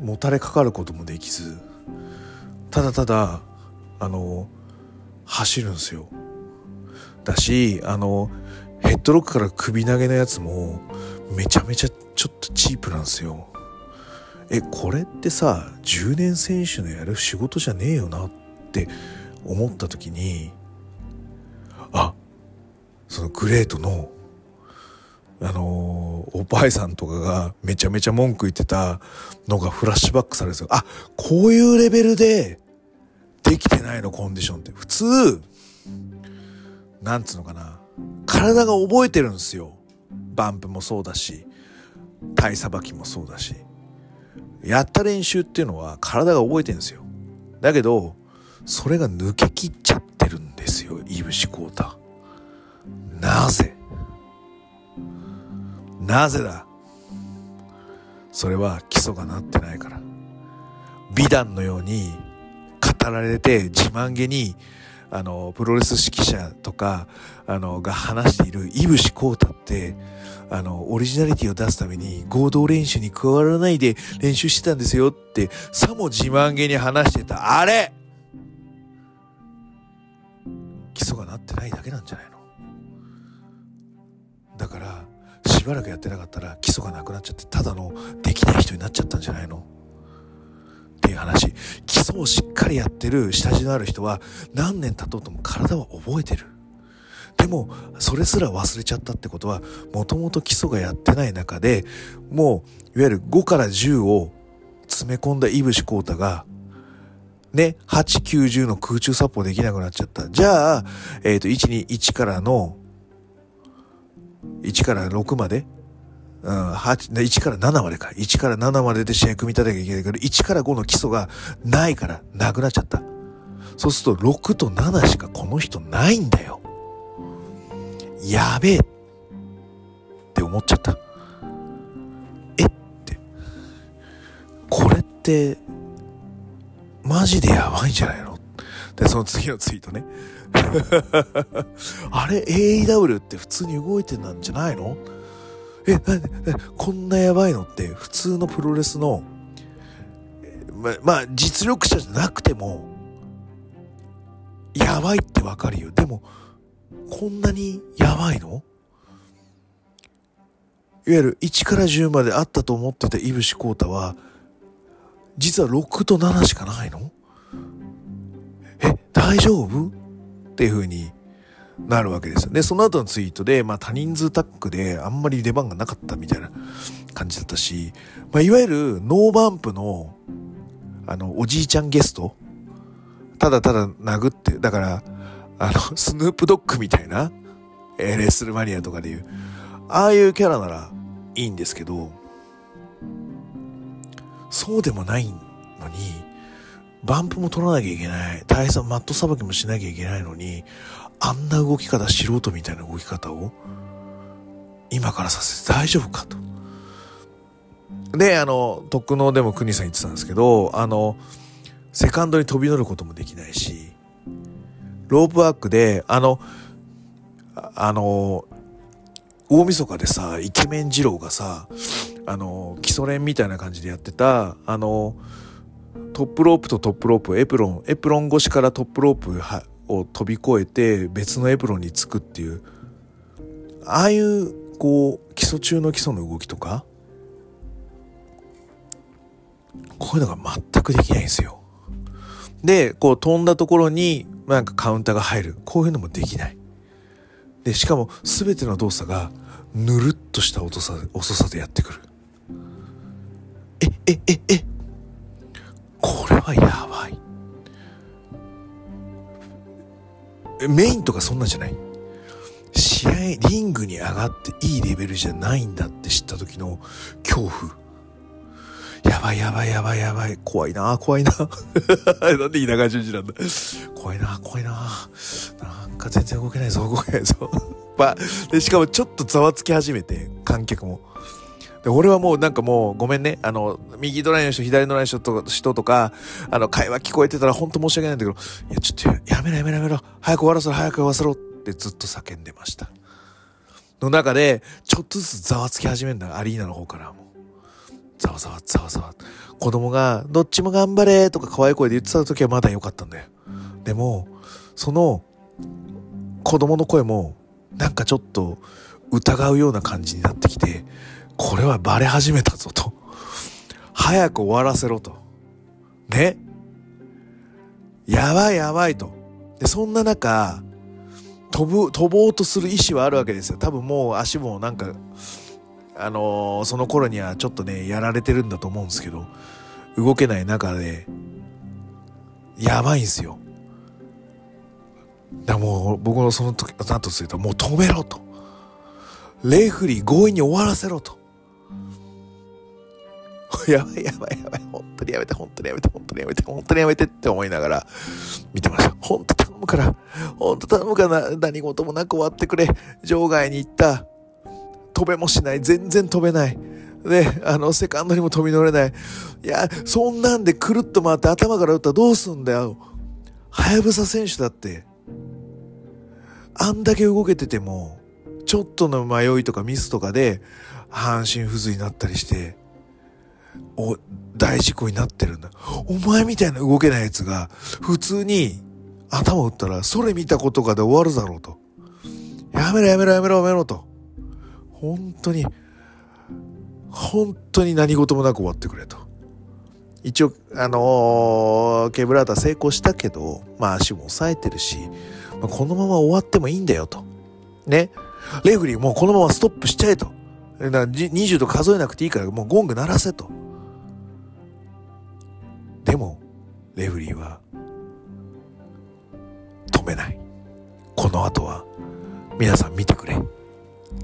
う、もたれかかることもできず、ただただ、あの、走るんですよ。だし、あの、ヘッドロックから首投げのやつもめちゃめちゃちょっとチープなんですよ。え、これってさ、10年選手のやる仕事じゃねえよなって思った時に、あ、そのグレートの、あのー、おぱいさんとかがめちゃめちゃ文句言ってたのがフラッシュバックされるんですよ。あ、こういうレベルでできてないの、コンディションって。普通、なんつうのかな。体が覚えてるんですよ。バンプもそうだし、体さばきもそうだし。やった練習っていうのは体が覚えてるんですよ。だけど、それが抜けきっちゃってるんですよ、いぶしこうた。なぜ？なぜだ？それは基礎がなってないから。美談のように語られて自慢げにあの、プロレス指揮者とか、あの、が話している、いぶしこうたって、あの、オリジナリティを出すために合同練習に加わらないで練習してたんですよって、さも自慢げに話してた、あれ基礎がなってないだけなんじゃないの?だから、しばらくやってなかったら基礎がなくなっちゃって、ただのできない人になっちゃったんじゃないの?っていう話。基礎をしっかりやってる下地のある人は何年経とうとも体は覚えてる。でも、それすら忘れちゃったってことは、もともと基礎がやってない中で、もう、いわゆる5から10を詰め込んだいぶしこうたが、ね、8、9、10の空中殺法できなくなっちゃった。じゃあ、えっ、ー、と、1、2、1からの、1から6までうん、8 1から7までか。1から7までで試合組み立てなきゃいけないけど、1から5の基礎がないからなくなっちゃった。そうすると6と7しかこの人ないんだよ。やべえって思っちゃった。え？って。これって、マジでやばいんじゃないの？で、その次のツイートね。あれ ?AEW って普通に動いてたんじゃないの？え、こんなやばいの？って普通のプロレスの、ま、まあ、実力者じゃなくても、やばいってわかるよ。でも、こんなにやばいの？いわゆる1から10まであったと思ってたいぶしこうたは、実は6と7しかないの？え、大丈夫？っていう風になるわけですよ。で、その後のツイートで、まあ多人数タックであんまり出番がなかったみたいな感じだったし、まあいわゆるノーバンプの、あの、おじいちゃんゲストただただ殴って、だから、あの、スヌープドッグみたいな、えー、レッスルマニアとかでいう、ああいうキャラならいいんですけど、そうでもないのに、バンプも取らなきゃいけない。大佐マットさばきもしなきゃいけないのに、あんな動き方、素人みたいな動き方を今からさせて大丈夫かと。で、あの、特納でも国さん言ってたんですけど、あの、セカンドに飛び乗ることもできないし、ロープワークで、あの、あの、大晦日でさ、イケメン二郎がさ、あの、基礎練みたいな感じでやってた、あの、トップロープとトップロープ、エプロン、エプロン越しからトップロープを飛び越えて別のエプロンにつくっていう、ああいうこう基礎中の基礎の動きとか、こういうのが全くできないんですよ。で、こう飛んだところになんかカウンターが入る。こういうのもできない。で、しかも全ての動作がぬるっとした遅さ遅さでやってくる。え、え、え、え、これはやばい。メインとかそんなんじゃない？試合、リングに上がっていいレベルじゃないんだって知った時の恐怖。やばいやばいやばいやばい。怖いな怖いな。なんで稲川淳二なんだ。怖いな怖いななんか全然動けないぞ、動けないぞ。まあ、で、しかもちょっとざわつき始めて、観客も。で、俺はもうなんかもうごめんね。あの、右ドライの人、左ドライの人と人とか、あの、会話聞こえてたら本当申し訳ないんだけど、いや、ちょっとやめろやめろやめろ。早く終わらせろ、早く終わらせろってずっと叫んでました。の中で、ちょっとずつざわつき始めるんだ、アリーナの方からも。ざわざわざわざわ。子供が、どっちも頑張れとか可愛い声で言ってた時はまだ良かったんだよ。でも、その、子供の声も、なんかちょっと疑うような感じになってきて、これはバレ始めたぞと。早く終わらせろと。ね。やばいやばいと。で、そんな中、飛ぶ、飛ぼうとする意志はあるわけですよ。多分もう足もなんか、あのー、その頃にはちょっとね、やられてるんだと思うんですけど、動けない中で、やばいんですよ。だもう、僕のその時、だとすると、もう止めろと。レフリー強引に終わらせろと。やばいやばいやばい。本当にやめて、本当にやめて、本当にやめて、本当にやめてって思いながら見てました。本当頼むから、本当頼むから何事もなく終わってくれ。場外に行った。飛べもしない。全然飛べない。で、あの、セカンドにも飛び乗れない。いや、そんなんでくるっと回って頭から打ったらどうすんだよ。はやぶさ選手だって。あんだけ動けてても、ちょっとの迷いとかミスとかで、半身不随になったりして、お、大事故になってるんだ。お前みたいな動けないやつが、普通に頭打ったら、それ見たことかで終わるだろうと。やめろやめろやめろやめろと。本当に、本当に何事もなく終わってくれと。一応、あのー、ケーブラータ成功したけど、まあ足も抑えてるし、まあ、このまま終わってもいいんだよと。ね。レフリーもうこのままストップしちゃえと。20と数えなくていいからもうゴング鳴らせと。でも、レフリーは止めない。この後は皆さん見てくれ。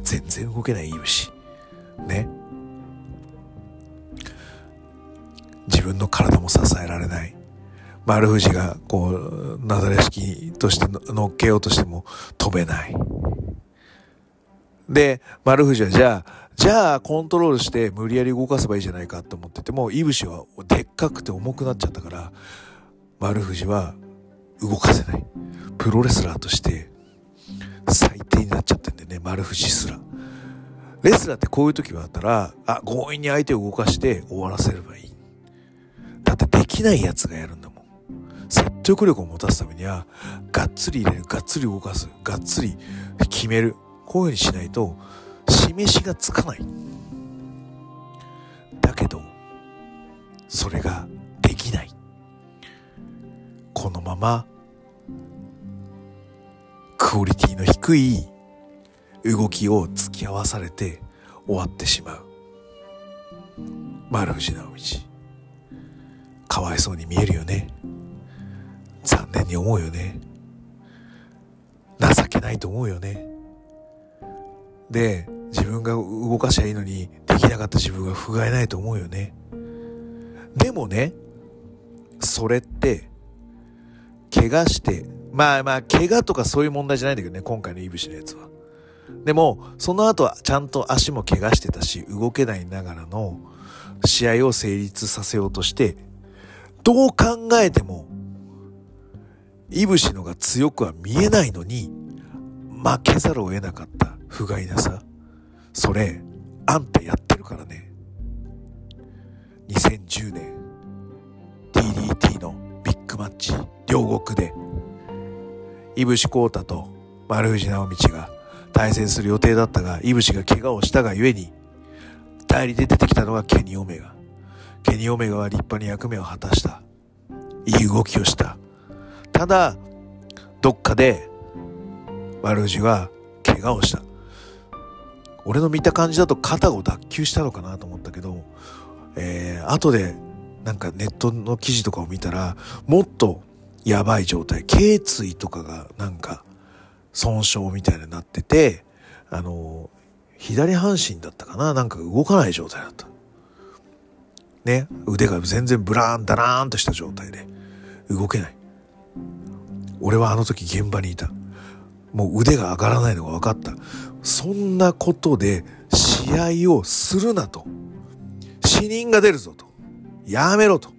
全然動けないいぶし。ね。自分の体も支えられない。丸藤がこう、なだれ式として乗っけようとしても飛べない。で、丸藤はじゃあ、じゃあコントロールして無理やり動かせばいいじゃないかって思ってても、いぶしはでっかくて重くなっちゃったから、丸藤は動かせない。プロレスラーとして最低になっちゃってんだよね、丸藤すら。レスラーってこういう時はあったら、あ、強引に相手を動かして終わらせればいい。だってできない奴がやるんだもん。説得力を持たすためには、がっつり入れる、がっつり動かす、がっつり決める。こういうふうにしないと、示しがつかない。だけど、それができない。このまま、クオリティの低い動きを付き合わされて終わってしまう。丸藤直道。かわいそうに見えるよね。残念に思うよね。情けないと思うよね。で、自分が動かしゃいいのにできなかった自分が不甲斐ないと思うよね。でもね、それって、怪我して、まあまあ、怪我とかそういう問題じゃないんだけどね、今回のいぶしのやつは。でも、その後はちゃんと足も怪我してたし、動けないながらの試合を成立させようとして、どう考えても、いぶしのが強くは見えないのに、負けざるを得なかった不甲斐なさ。それ、あんたやってるからね。2010年、DDT のビッグマッチ、両国で、いぶしこうたと丸藤直道が対戦する予定だったが、いぶしが怪我をしたがゆえに、代理で出てきたのがケニ・オメガ。ケニ・オメガは立派に役目を果たした。いい動きをした。ただ、どっかで、丸藤は怪我をした。俺の見た感じだと肩を脱臼したのかなと思ったけど、えー、後でなんかネットの記事とかを見たら、もっとやばい状態、頸椎とかがなんか損傷みたいになってて、あの、左半身だったかな？なんか動かない状態だった。ね、腕が全然ブラーンダラーンとした状態で動けない。俺はあの時現場にいた。もう腕が上がらないのが分かった。そんなことで試合をするなと。死人が出るぞと。やめろと。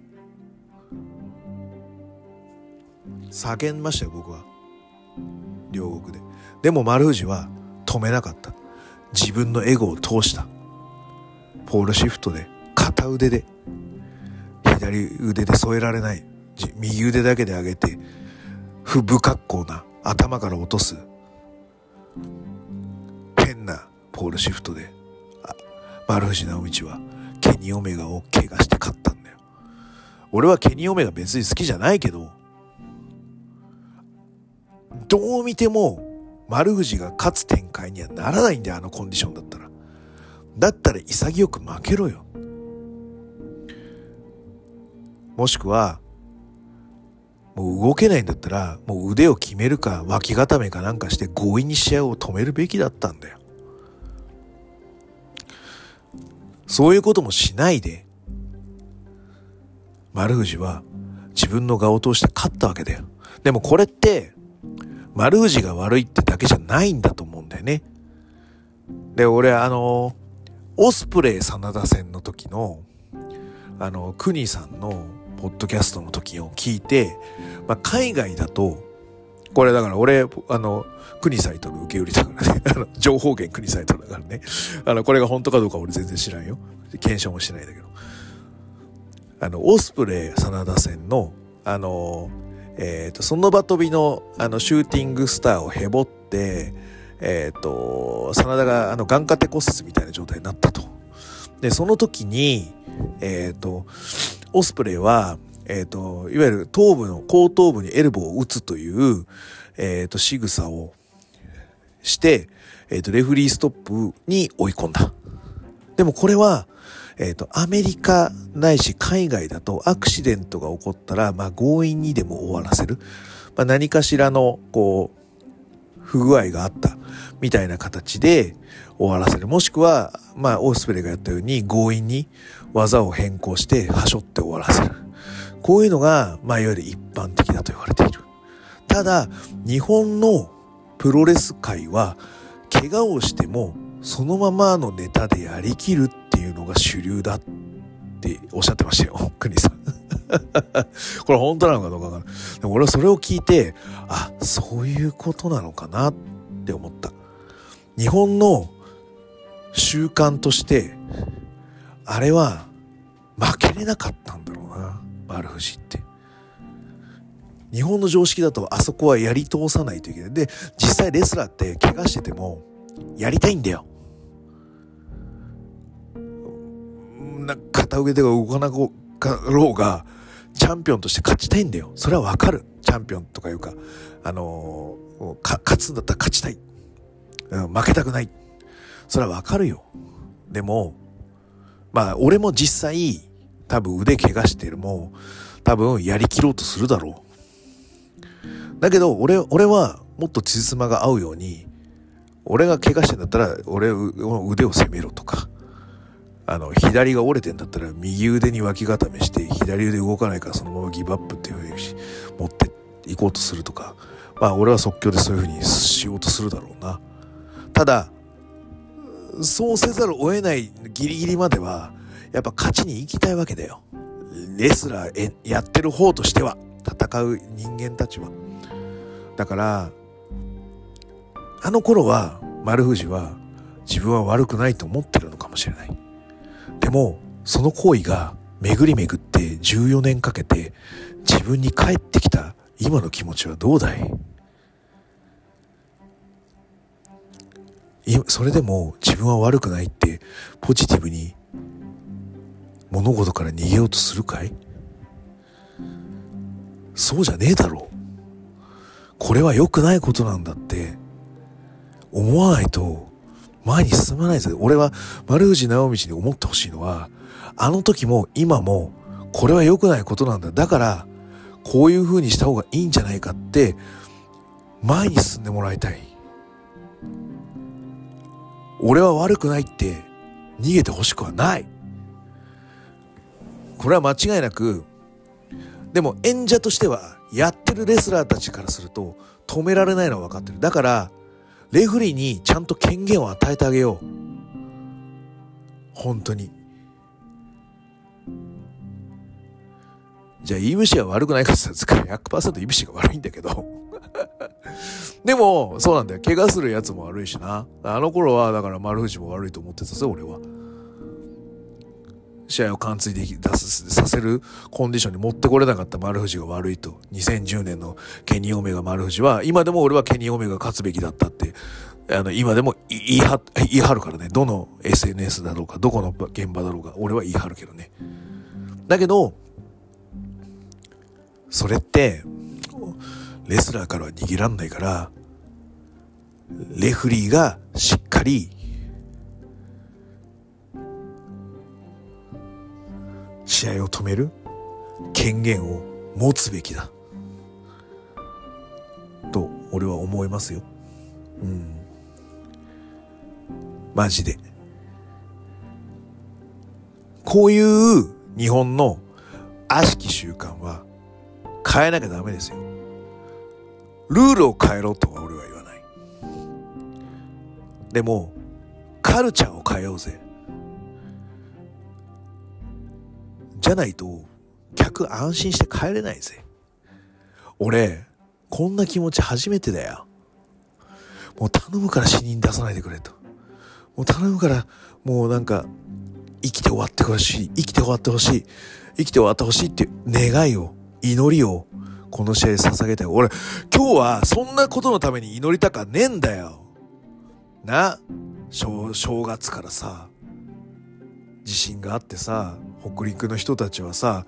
叫んましたよ、僕は。両国で。でも丸藤は止めなかった。自分のエゴを通した。ポールシフトで片腕で左腕で添えられない右腕だけで上げて不不格好な頭から落とす変なポールシフトで丸藤直道はケニー・オメガを怪我して勝ったんだよ俺はケニー・オメガ別に好きじゃないけどどう見ても丸藤が勝つ展開にはならないんだよあのコンディションだったらだったら潔く負けろよもしくはもう動けないんだったら、もう腕を決めるか脇固めかなんかして強引に試合を止めるべきだったんだよ。そういうこともしないで、丸藤は自分の顔を通して勝ったわけだよ。でもこれって、丸藤が悪いってだけじゃないんだと思うんだよね。で、俺あの、オスプレイ真田戦の時の、あの、クニさんのポッドキャストの時を聞いて、まあ、海外だと、これだから俺、あの、国サイトの受け売りだからね。あの、情報源国サイトだからね。あの、これが本当かどうか俺全然知らんよ。検証もしないんだけど。あの、オスプレイ真田戦の、あの、えっ、ー、と、その場飛びの、あの、シューティングスターをへぼって、えっ、ー、と、真田が、あの、眼下手骨折みたいな状態になったと。で、その時に、えっ、ー、と、オスプレイは、えっ、ー、と、いわゆる頭部の、後頭部にエルボーを打つという、えっ、ー、と、仕草をして、えっ、ー、と、レフリーストップに追い込んだ。でもこれは、えっ、と、アメリカないし海外だとアクシデントが起こったら、まあ強引にでも終わらせる。まあ何かしらの、こう、不具合があったみたいな形で終わらせる。もしくは、まあ、オースプレイがやったように強引に技を変更してはしょって終わらせる。こういうのが、まあ、いわゆる一般的だと言われている。ただ、日本のプロレス界は、怪我をしても、そのままのネタでやりきるっていうのが主流だっておっしゃってましたよ、国さん。これ本当なのかどうかわからない。でも俺はそれを聞いて、あ、そういうことなのかなって思った。日本の習慣として、あれは負けれなかったんだろうな。丸藤って。日本の常識だとあそこはやり通さないといけない。で、実際レスラーって怪我しててもやりたいんだよ。な片腕でが動かなかろうが、チャンピオンとして勝ちたいんだよ。それはわかる。チャンピオンとかいうか、あのー、勝つんだったら勝ちたい。うん、負けたくない。それはわかるよ。でも、まあ、俺も実際、多分腕怪我してるも、多分やりきろうとするだろう。だけど、俺、俺はもっとつじまが合うように、俺が怪我してんだったら、俺の腕を攻めろとか、あの、左が折れてんだったら、右腕に脇固めして、左腕動かないからそのままギブアップっていうふうに持っていこうとするとか、まあ俺は即興でそういうふうにしようとするだろうな。ただ、そうせざるを得ないギリギリまでは、やっぱ勝ちに行きたいわけだよ。レスラーやってる方としては、戦う人間たちは。だから、あの頃は丸藤は自分は悪くないと思ってるのかもしれない。でも、その行為が巡り巡って14年かけて自分に返ってきた今の気持ちはどうだい?それでも自分は悪くないってポジティブに物事から逃げようとするかい?そうじゃねえだろう。これは良くないことなんだって思わないと前に進まないぜ。俺は丸藤直道に思ってほしいのは、あの時も今もこれは良くないことなんだ。だから、こういう風にした方がいいんじゃないかって前に進んでもらいたい。俺は悪くないって逃げてほしくはない。これは間違いなく、でも演者としては、やってるレスラーたちからすると、止められないのは分かってる。だから、レフリーにちゃんと権限を与えてあげよう。本当に。じゃあ、EBC は悪くないかって言ったら、100%イブシが悪いんだけど。でも、そうなんだよ。怪我するやつも悪いしな。あの頃は、だから丸藤も悪いと思ってたぜ、俺は。試合を完遂でき、出す、させるコンディションに持ってこれなかった丸藤が悪いと。2010年のケニー・オメガ丸藤は、今でも俺はケニー・オメガ勝つべきだったって、あの、今でも言い張、言い張るからね。どの SNS だろうか、どこの現場だろうか、俺は言い張るけどね。だけど、それって、レスラーからは逃げらんないから、レフリーがしっかり試合を止める？権限を持つべきだ。と、俺は思いますよ。うん。マジで。こういう日本の悪しき習慣は変えなきゃダメですよ。ルールを変えろとは俺は言わない。でも、カルチャーを変えようぜ。じゃないと、客安心して帰れないぜ。俺、こんな気持ち初めてだよ。もう頼むから死人出さないでくれと。もう頼むから、もうなんか、生きて終わってほしい。生きて終わってほしい。生きて終わってほしいっていう願いを祈りをこの試合で捧げたよ。俺、今日はそんなことのために祈りたかねえんだよ。な正正月からさ、地震があってさ、北陸の人たちはさ、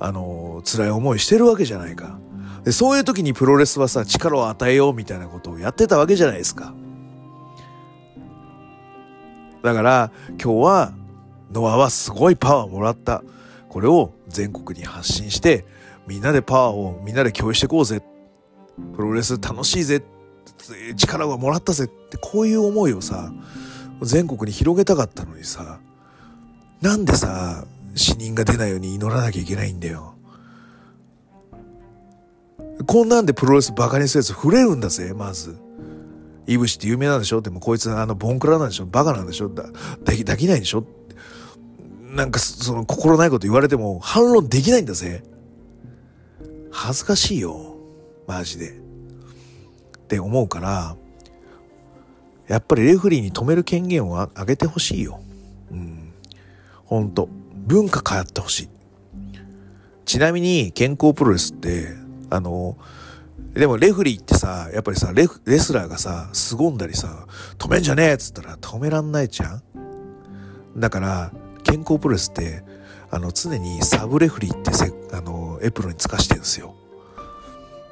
あの、辛い思いしてるわけじゃないか。で、そういう時にプロレスはさ、力を与えようみたいなことをやってたわけじゃないですか。だから、今日は、ノアはすごいパワーをもらった。これを全国に発信して、みんなでパワーをみんなで共有していこうぜ。プロレス楽しいぜ。力をもらったぜってこういう思いをさ、全国に広げたかったのにさ、なんでさ、死人が出ないように祈らなきゃいけないんだよ。こんなんでプロレスバカにするやつ触れるんだぜ、まず。イブシって有名なんでしょ？でもこいつあのボンクラなんでしょ？バカなんでしょ？だ、でき、できないでしょ？なんかその心ないこと言われても反論できないんだぜ。恥ずかしいよ。マジで。って思うから、やっぱりレフリーに止める権限をあげてほしいよ。うん。ほんと。文化変わってほしい。ちなみに、健康プロレスって、あの、でもレフリーってさ、やっぱりさ、レレスラーがさ、凄んだりさ、止めんじゃねえっつったら止めらんないじゃんだから、健康プロレスって、あの、常にサブレフリーってせ、あの、エプロンにつかしてるんですよ。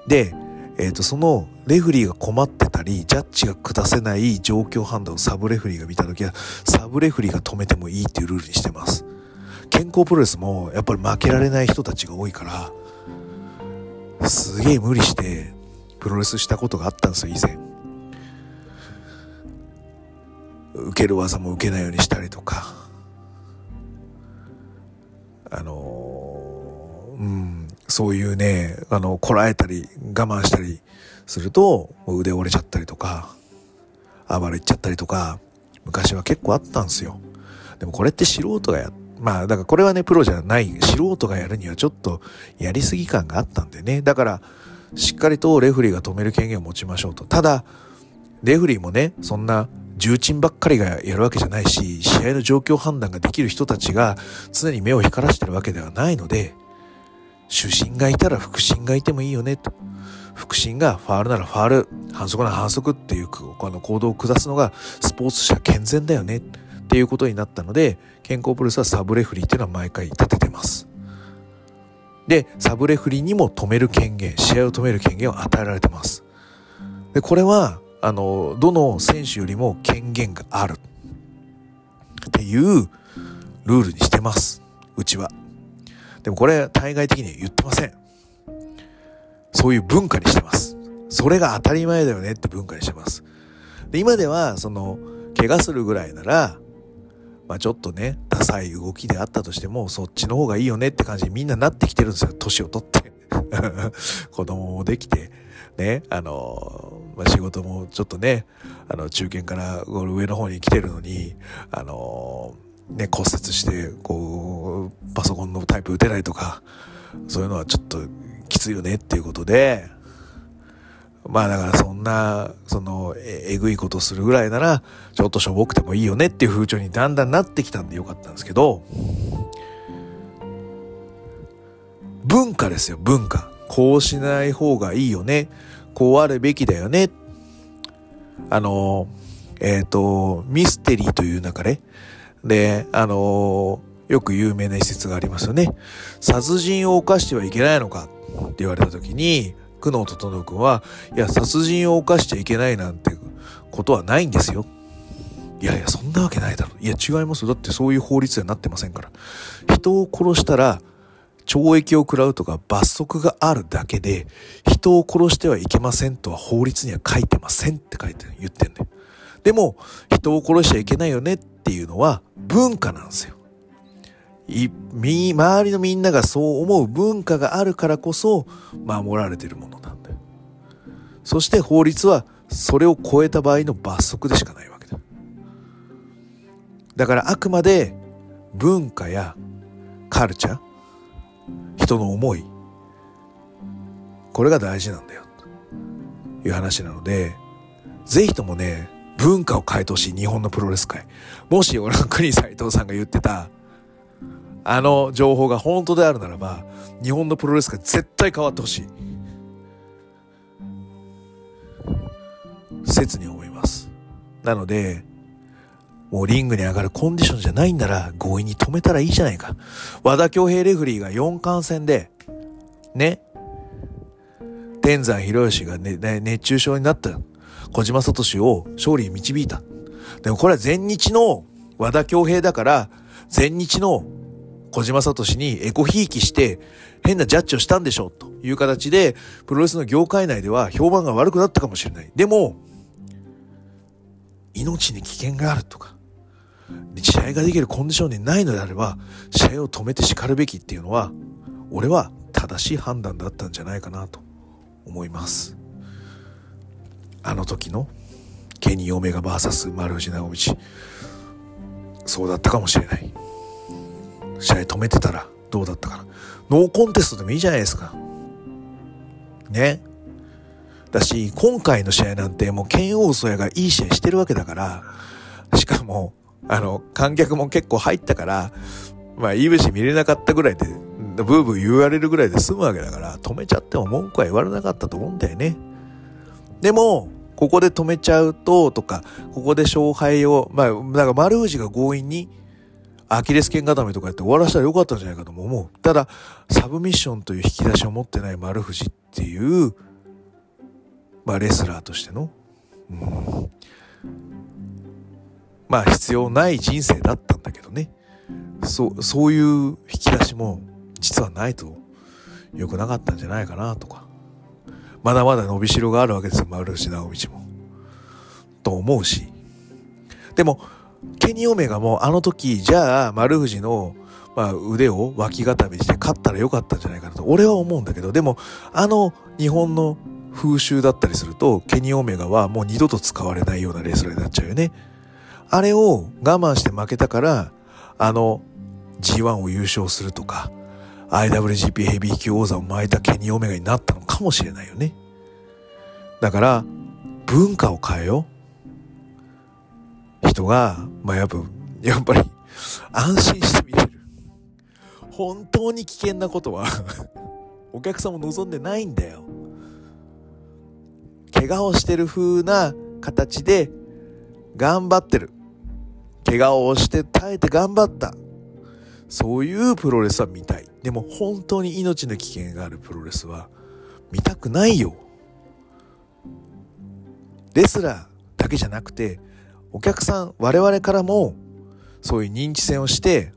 で、えっ、ー、と、そのレフリーが困ってたり、ジャッジが下せない状況判断をサブレフリーが見たときは、サブレフリーが止めてもいいっていうルールにしてます。健康プロレスもやっぱり負けられない人たちが多いから、すげえ無理してプロレスしたことがあったんですよ、以前。受ける技も受けないようにしたりとか。あのうん、そういうね、あの、こらえたり、我慢したりすると、腕折れちゃったりとか、暴れちゃったりとか、昔は結構あったんですよ。でもこれって素人がや、まあ、だからこれはね、プロじゃない、素人がやるにはちょっとやりすぎ感があったんでね。だから、しっかりとレフリーが止める権限を持ちましょうと。ただ、レフリーもね、そんな重鎮ばっかりがやるわけじゃないし、試合の状況判断ができる人たちが常に目を光らしてるわけではないので、主審がいたら副審がいてもいいよね、と。副審がファールならファール、反則なら反則っていうあの行動を下すのがスポーツ者健全だよね、っていうことになったので、健康プロレスはサブレフリーっていうのは毎回立ててます。で、サブレフリーにも止める権限、試合を止める権限を与えられてます。で、これは、あの、どの選手よりも権限があるっていうルールにしてます。うちは。でもこれ対外的には言ってません。そういう文化にしてます。それが当たり前だよねって文化にしてます。で今では、その、怪我するぐらいなら、まあちょっとね、ダサい動きであったとしても、そっちの方がいいよねって感じでみんななってきてるんですよ。年を取って。子供もできて、ね、あの、まあ、仕事もちょっとね、あの、中堅から上の方に来てるのに、あの、ね、骨折して、こう、パソコンのタイプ打てないとか、そういうのはちょっときついよねっていうことで、まあだからそんな、その、え、ぐいことするぐらいなら、ちょっとしょぼくてもいいよねっていう風潮にだんだんなってきたんでよかったんですけど、文化ですよ、文化。こうしない方がいいよね。こうあるべきだよね。あの、えっ、ー、と、ミステリーという中で、で、あの、よく有名な一節がありますよね。殺人を犯してはいけないのか？って言われた時に、久能整君は、いや、殺人を犯しちゃいけないなんてことはないんですよ。いやいや、そんなわけないだろ。いや、違いますよ。だってそういう法律にはなってませんから。人を殺したら、懲役を食らうとか罰則があるだけで、人を殺してはいけませんとは法律には書いてませんって書いて言ってんだよ。でも、人を殺しちゃいけないよねっていうのは文化なんですよ。い、み、周りのみんながそう思う文化があるからこそ守られてるものなんだよ。そして法律はそれを超えた場合の罰則でしかないわけだ。だからあくまで文化やカルチャー、人の思い、これが大事なんだよ。という話なので、ぜひともね、文化を変えてほしい日本のプロレス界。もし俺の国斎藤さんが言ってた、あの情報が本当であるならば、日本のプロレス界絶対変わってほしい。切に思います。なので、もうリングに上がるコンディションじゃないんなら強引に止めたらいいじゃないか。和田恭平レフリーが4冠戦で、ね、天山博義が、ね、ね、熱中症になった小島聡を勝利に導いた。でもこれは全日の和田恭平だから、全日の小島聡にエコひいきして変なジャッジをしたんでしょうという形で、プロレスの業界内では評判が悪くなったかもしれない。でも、命に危険があるとか、試合ができるコンディションにないのであれば、試合を止めて叱るべきっていうのは、俺は正しい判断だったんじゃないかなと思います。あの時のケニー・オメガ VS 丸藤直道、そうだったかもしれない。試合止めてたらどうだったかな。ノーコンテストでもいいじゃないですか。ね。だし、今回の試合なんてもうケン・オーソヤがいい試合してるわけだから、しかも、あの、観客も結構入ったから、まあ、いい節見れなかったぐらいで、ブーブー言われるぐらいで済むわけだから、止めちゃっても文句は言われなかったと思うんだよね。でも、ここで止めちゃうと、とか、ここで勝敗を、まあ、なんか丸藤が強引に、アキレス腱固めとかやって終わらせたらよかったんじゃないかとも思う。ただ、サブミッションという引き出しを持ってない丸藤っていう、まあ、レスラーとしての、うん、まあ必要ない人生だったんだけどね。そう、そういう引き出しも実はないと良くなかったんじゃないかなとか。まだまだ伸びしろがあるわけですよ、丸内直道も。と思うし。でも、ケニオメガもあの時、じゃあ丸藤の、まあ、腕を脇固めして勝ったらよかったんじゃないかなと、俺は思うんだけど、でも、あの日本の風習だったりすると、ケニオメガはもう二度と使われないようなレスラーになっちゃうよね。あれを我慢して負けたから、あの G1 を優勝するとか、IWGP ヘビー級王座を巻いたケニーオメガになったのかもしれないよね。だから、文化を変えよう。人が、まあ、やっぱ、やっぱり、安心して見れる。本当に危険なことは お客さんも望んでないんだよ。怪我をしてる風な形で頑張ってる。怪我をして耐えて頑張った。そういうプロレスは見たい。でも本当に命の危険があるプロレスは見たくないよ。レスラーだけじゃなくて、お客さん、我々からもそういう認知戦をして、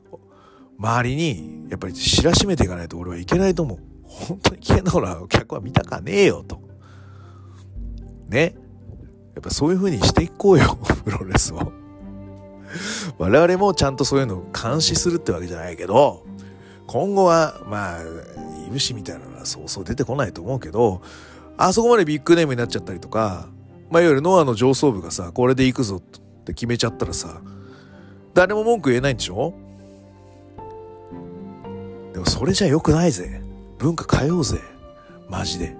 周りにやっぱり知らしめていかないと俺はいけないと思う。本当に危険なほら、お客は見たかねえよと。ね。やっぱそういう風にしていこうよ、プロレスを。我々もちゃんとそういうのを監視するってわけじゃないけど、今後は、まあ、いぶしみたいなのはそうそう出てこないと思うけど、あそこまでビッグネームになっちゃったりとか、まあ、いわゆるノアの上層部がさ、これで行くぞって決めちゃったらさ、誰も文句言えないんでしょ？でもそれじゃ良くないぜ。文化変えようぜ。マジで。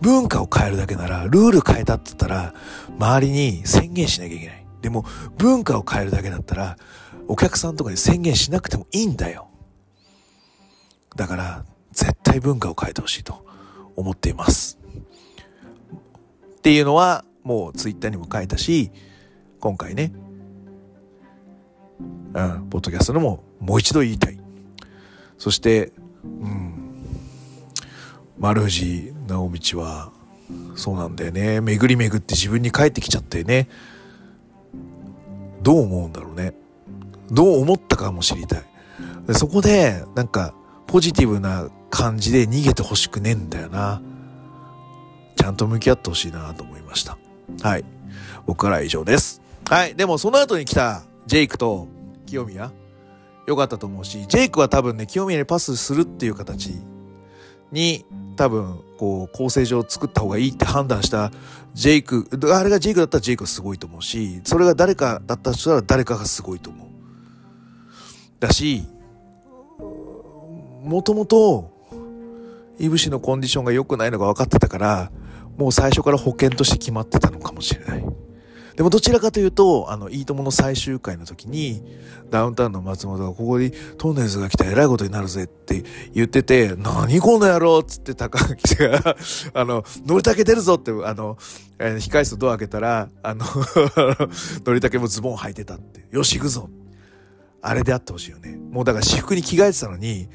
文化を変えるだけなら、ルール変えたって言ったら、周りに宣言しなきゃいけない。でも、文化を変えるだけだったら、お客さんとかに宣言しなくてもいいんだよ。だから、絶対文化を変えてほしいと思っています。っていうのは、もうツイッターにも書いたし、今回ね、うん、ポッドキャストでももう一度言いたい。そして、うん、丸藤直道は、そうなんだよね。巡り巡って自分に帰ってきちゃってね。どう思うんだろうね。どう思ったかも知りたい。そこで、なんか、ポジティブな感じで逃げてほしくねえんだよな。ちゃんと向き合ってほしいなと思いました。はい。僕からは以上です。はい。でもその後に来たジェイクと清宮、良かったと思うし、ジェイクは多分ね、清宮にパスするっていう形に多分こう構成上作った方がいいって判断したジェイク、あれがジェイクだったらジェイクはすごいと思うし、それが誰かだったとしたら誰かがすごいと思う。だし、もともと、いぶしのコンディションが良くないのが分かってたから、もう最初から保険として決まってたのかもしれない。でもどちらかというと、あの、いいともの最終回の時に、ダウンタウンの松本がここにトンネルズが来たら偉いことになるぜって言ってて、何この野郎っつって高木が、あの、乗りたけ出るぞって、あの、えー、控室ドア開けたら、あの 乗りたけもズボン履いてたって、よし行くぞあれであってほしいよね。もうだから私服に着替えてたのに、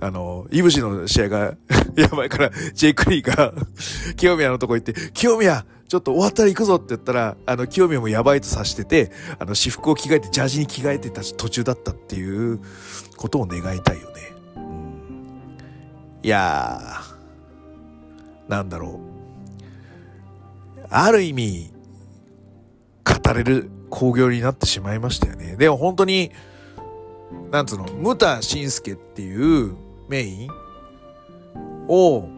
あの、イブシの試合が やばいから、ジェイク・リーが 清宮のとこ行って、清宮ちょっと終わったら行くぞって言ったら、あの、清宮もやばいとさしてて、あの、私服を着替えて、ジャージに着替えてた途中だったっていうことを願いたいよね。うん。いやー、なんだろう。ある意味、語れる興行になってしまいましたよね。でも本当に、なんつうの、ムタシンスケっていうメイン？を、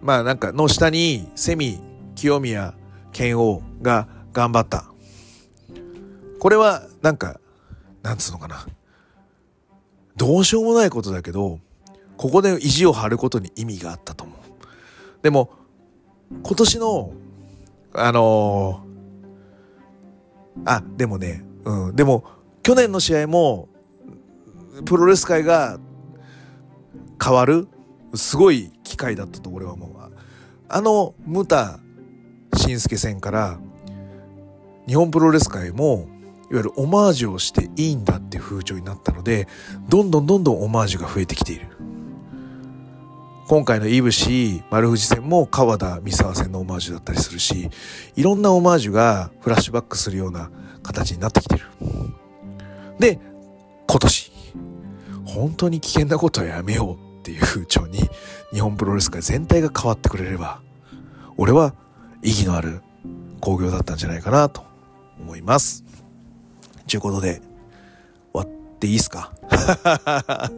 まあなんかの下にセミ、清宮、剣王が頑張った。これはなんか、なんつうのかな。どうしようもないことだけど、ここで意地を張ることに意味があったと思う。でも、今年の、あのー、あ、でもね、うん、でも、去年の試合も、プロレス界が変わる？すごい機会だったと俺は思う。あの、ムタ晋介戦から、日本プロレス界も、いわゆるオマージュをしていいんだっていう風潮になったので、どんどんどんどんオマージュが増えてきている。今回のイブシ、丸藤戦も川田三沢戦のオマージュだったりするし、いろんなオマージュがフラッシュバックするような形になってきてる。で、今年、本当に危険なことはやめようっていう風潮に日本プロレス界全体が変わってくれれば、俺は意義のある興行だったんじゃないかなと思います。ちゅうことで、終わっていいっすか？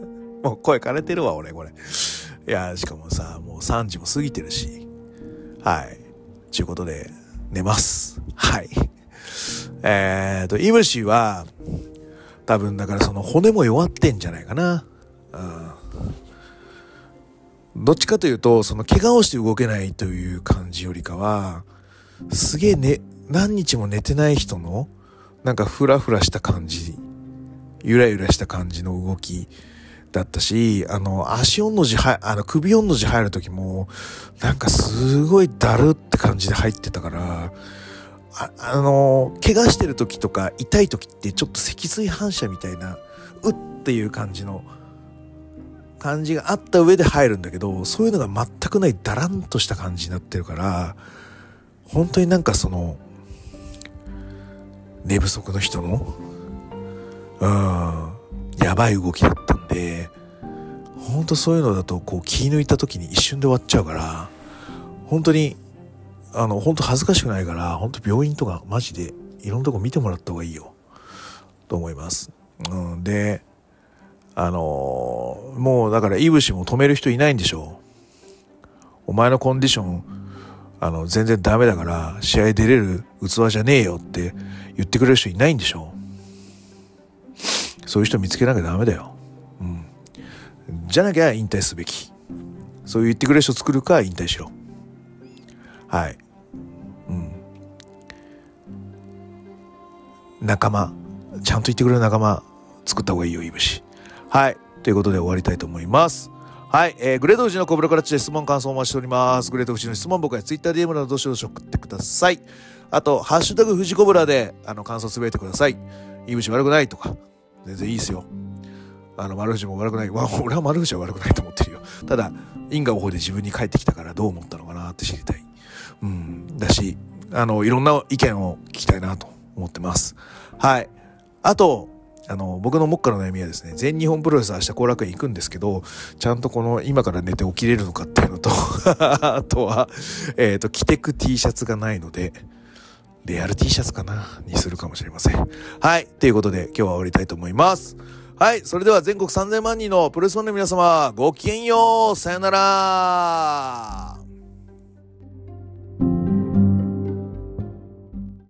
もう声枯れてるわ、俺、これ。いや、しかもさ、もう3時も過ぎてるし。はい。ちゅうことで、寝ます。はい。えーと、イムシは、多分だからその骨も弱ってんじゃないかな。うん。どっちかというと、その怪我をして動けないという感じよりかは、すげえね、何日も寝てない人の、なんかフラフラした感じ、ゆらゆらした感じの動きだったし、あの、足4の字は、あの、首4の字入る時も、なんかすごいだるって感じで入ってたから、ああの、怪我してる時とか痛い時ってちょっと脊髄反射みたいな、うっていう感じの、感じがあった上で入るんだけど、そういうのが全くないダランとした感じになってるから、本当になんかその、寝不足の人の、うん、やばい動きだったんで、本当そういうのだとこう気抜いた時に一瞬で終わっちゃうから、本当に、あの、本当恥ずかしくないから、本当病院とかマジでいろんなとこ見てもらった方がいいよ。と思います。うん、で、あのーもうだから、いぶしも止める人いないんでしょうお前のコンディション、あの、全然ダメだから、試合出れる器じゃねえよって言ってくれる人いないんでしょうそういう人見つけなきゃダメだよ。うん。じゃなきゃ引退すべき。そう言ってくれる人作るか引退しろ。はい。うん。仲間。ちゃんと言ってくれる仲間作った方がいいよ、いぶし。はい。ということで終わりたいと思います。はい。えー、グレート富士のコブラクラッチで質問感想をお待ちしております。グレート富士の質問僕は TwitterDM などどしどし送ってください。あと、ハッシュタグ富士コブラで、あの、感想つぶやいてください。いぶし悪くないとか、全然いいですよ。あの、丸藤も悪くない。わ俺は丸藤は悪くないと思ってるよ。ただ、因果応報で自分に返ってきたからどう思ったのかなって知りたい。うん。だし、あの、いろんな意見を聞きたいなと思ってます。はい。あと、あの、僕の目下の悩みはですね、全日本プロレス明日後楽園行くんですけど、ちゃんとこの今から寝て起きれるのかっていうのと、あとは、えっ、と、着てく T シャツがないので、レアル T シャツかなにするかもしれません。はい。ということで、今日は終わりたいと思います。はい。それでは全国3000万人のプロレスファンの皆様、ごきげんようさよなら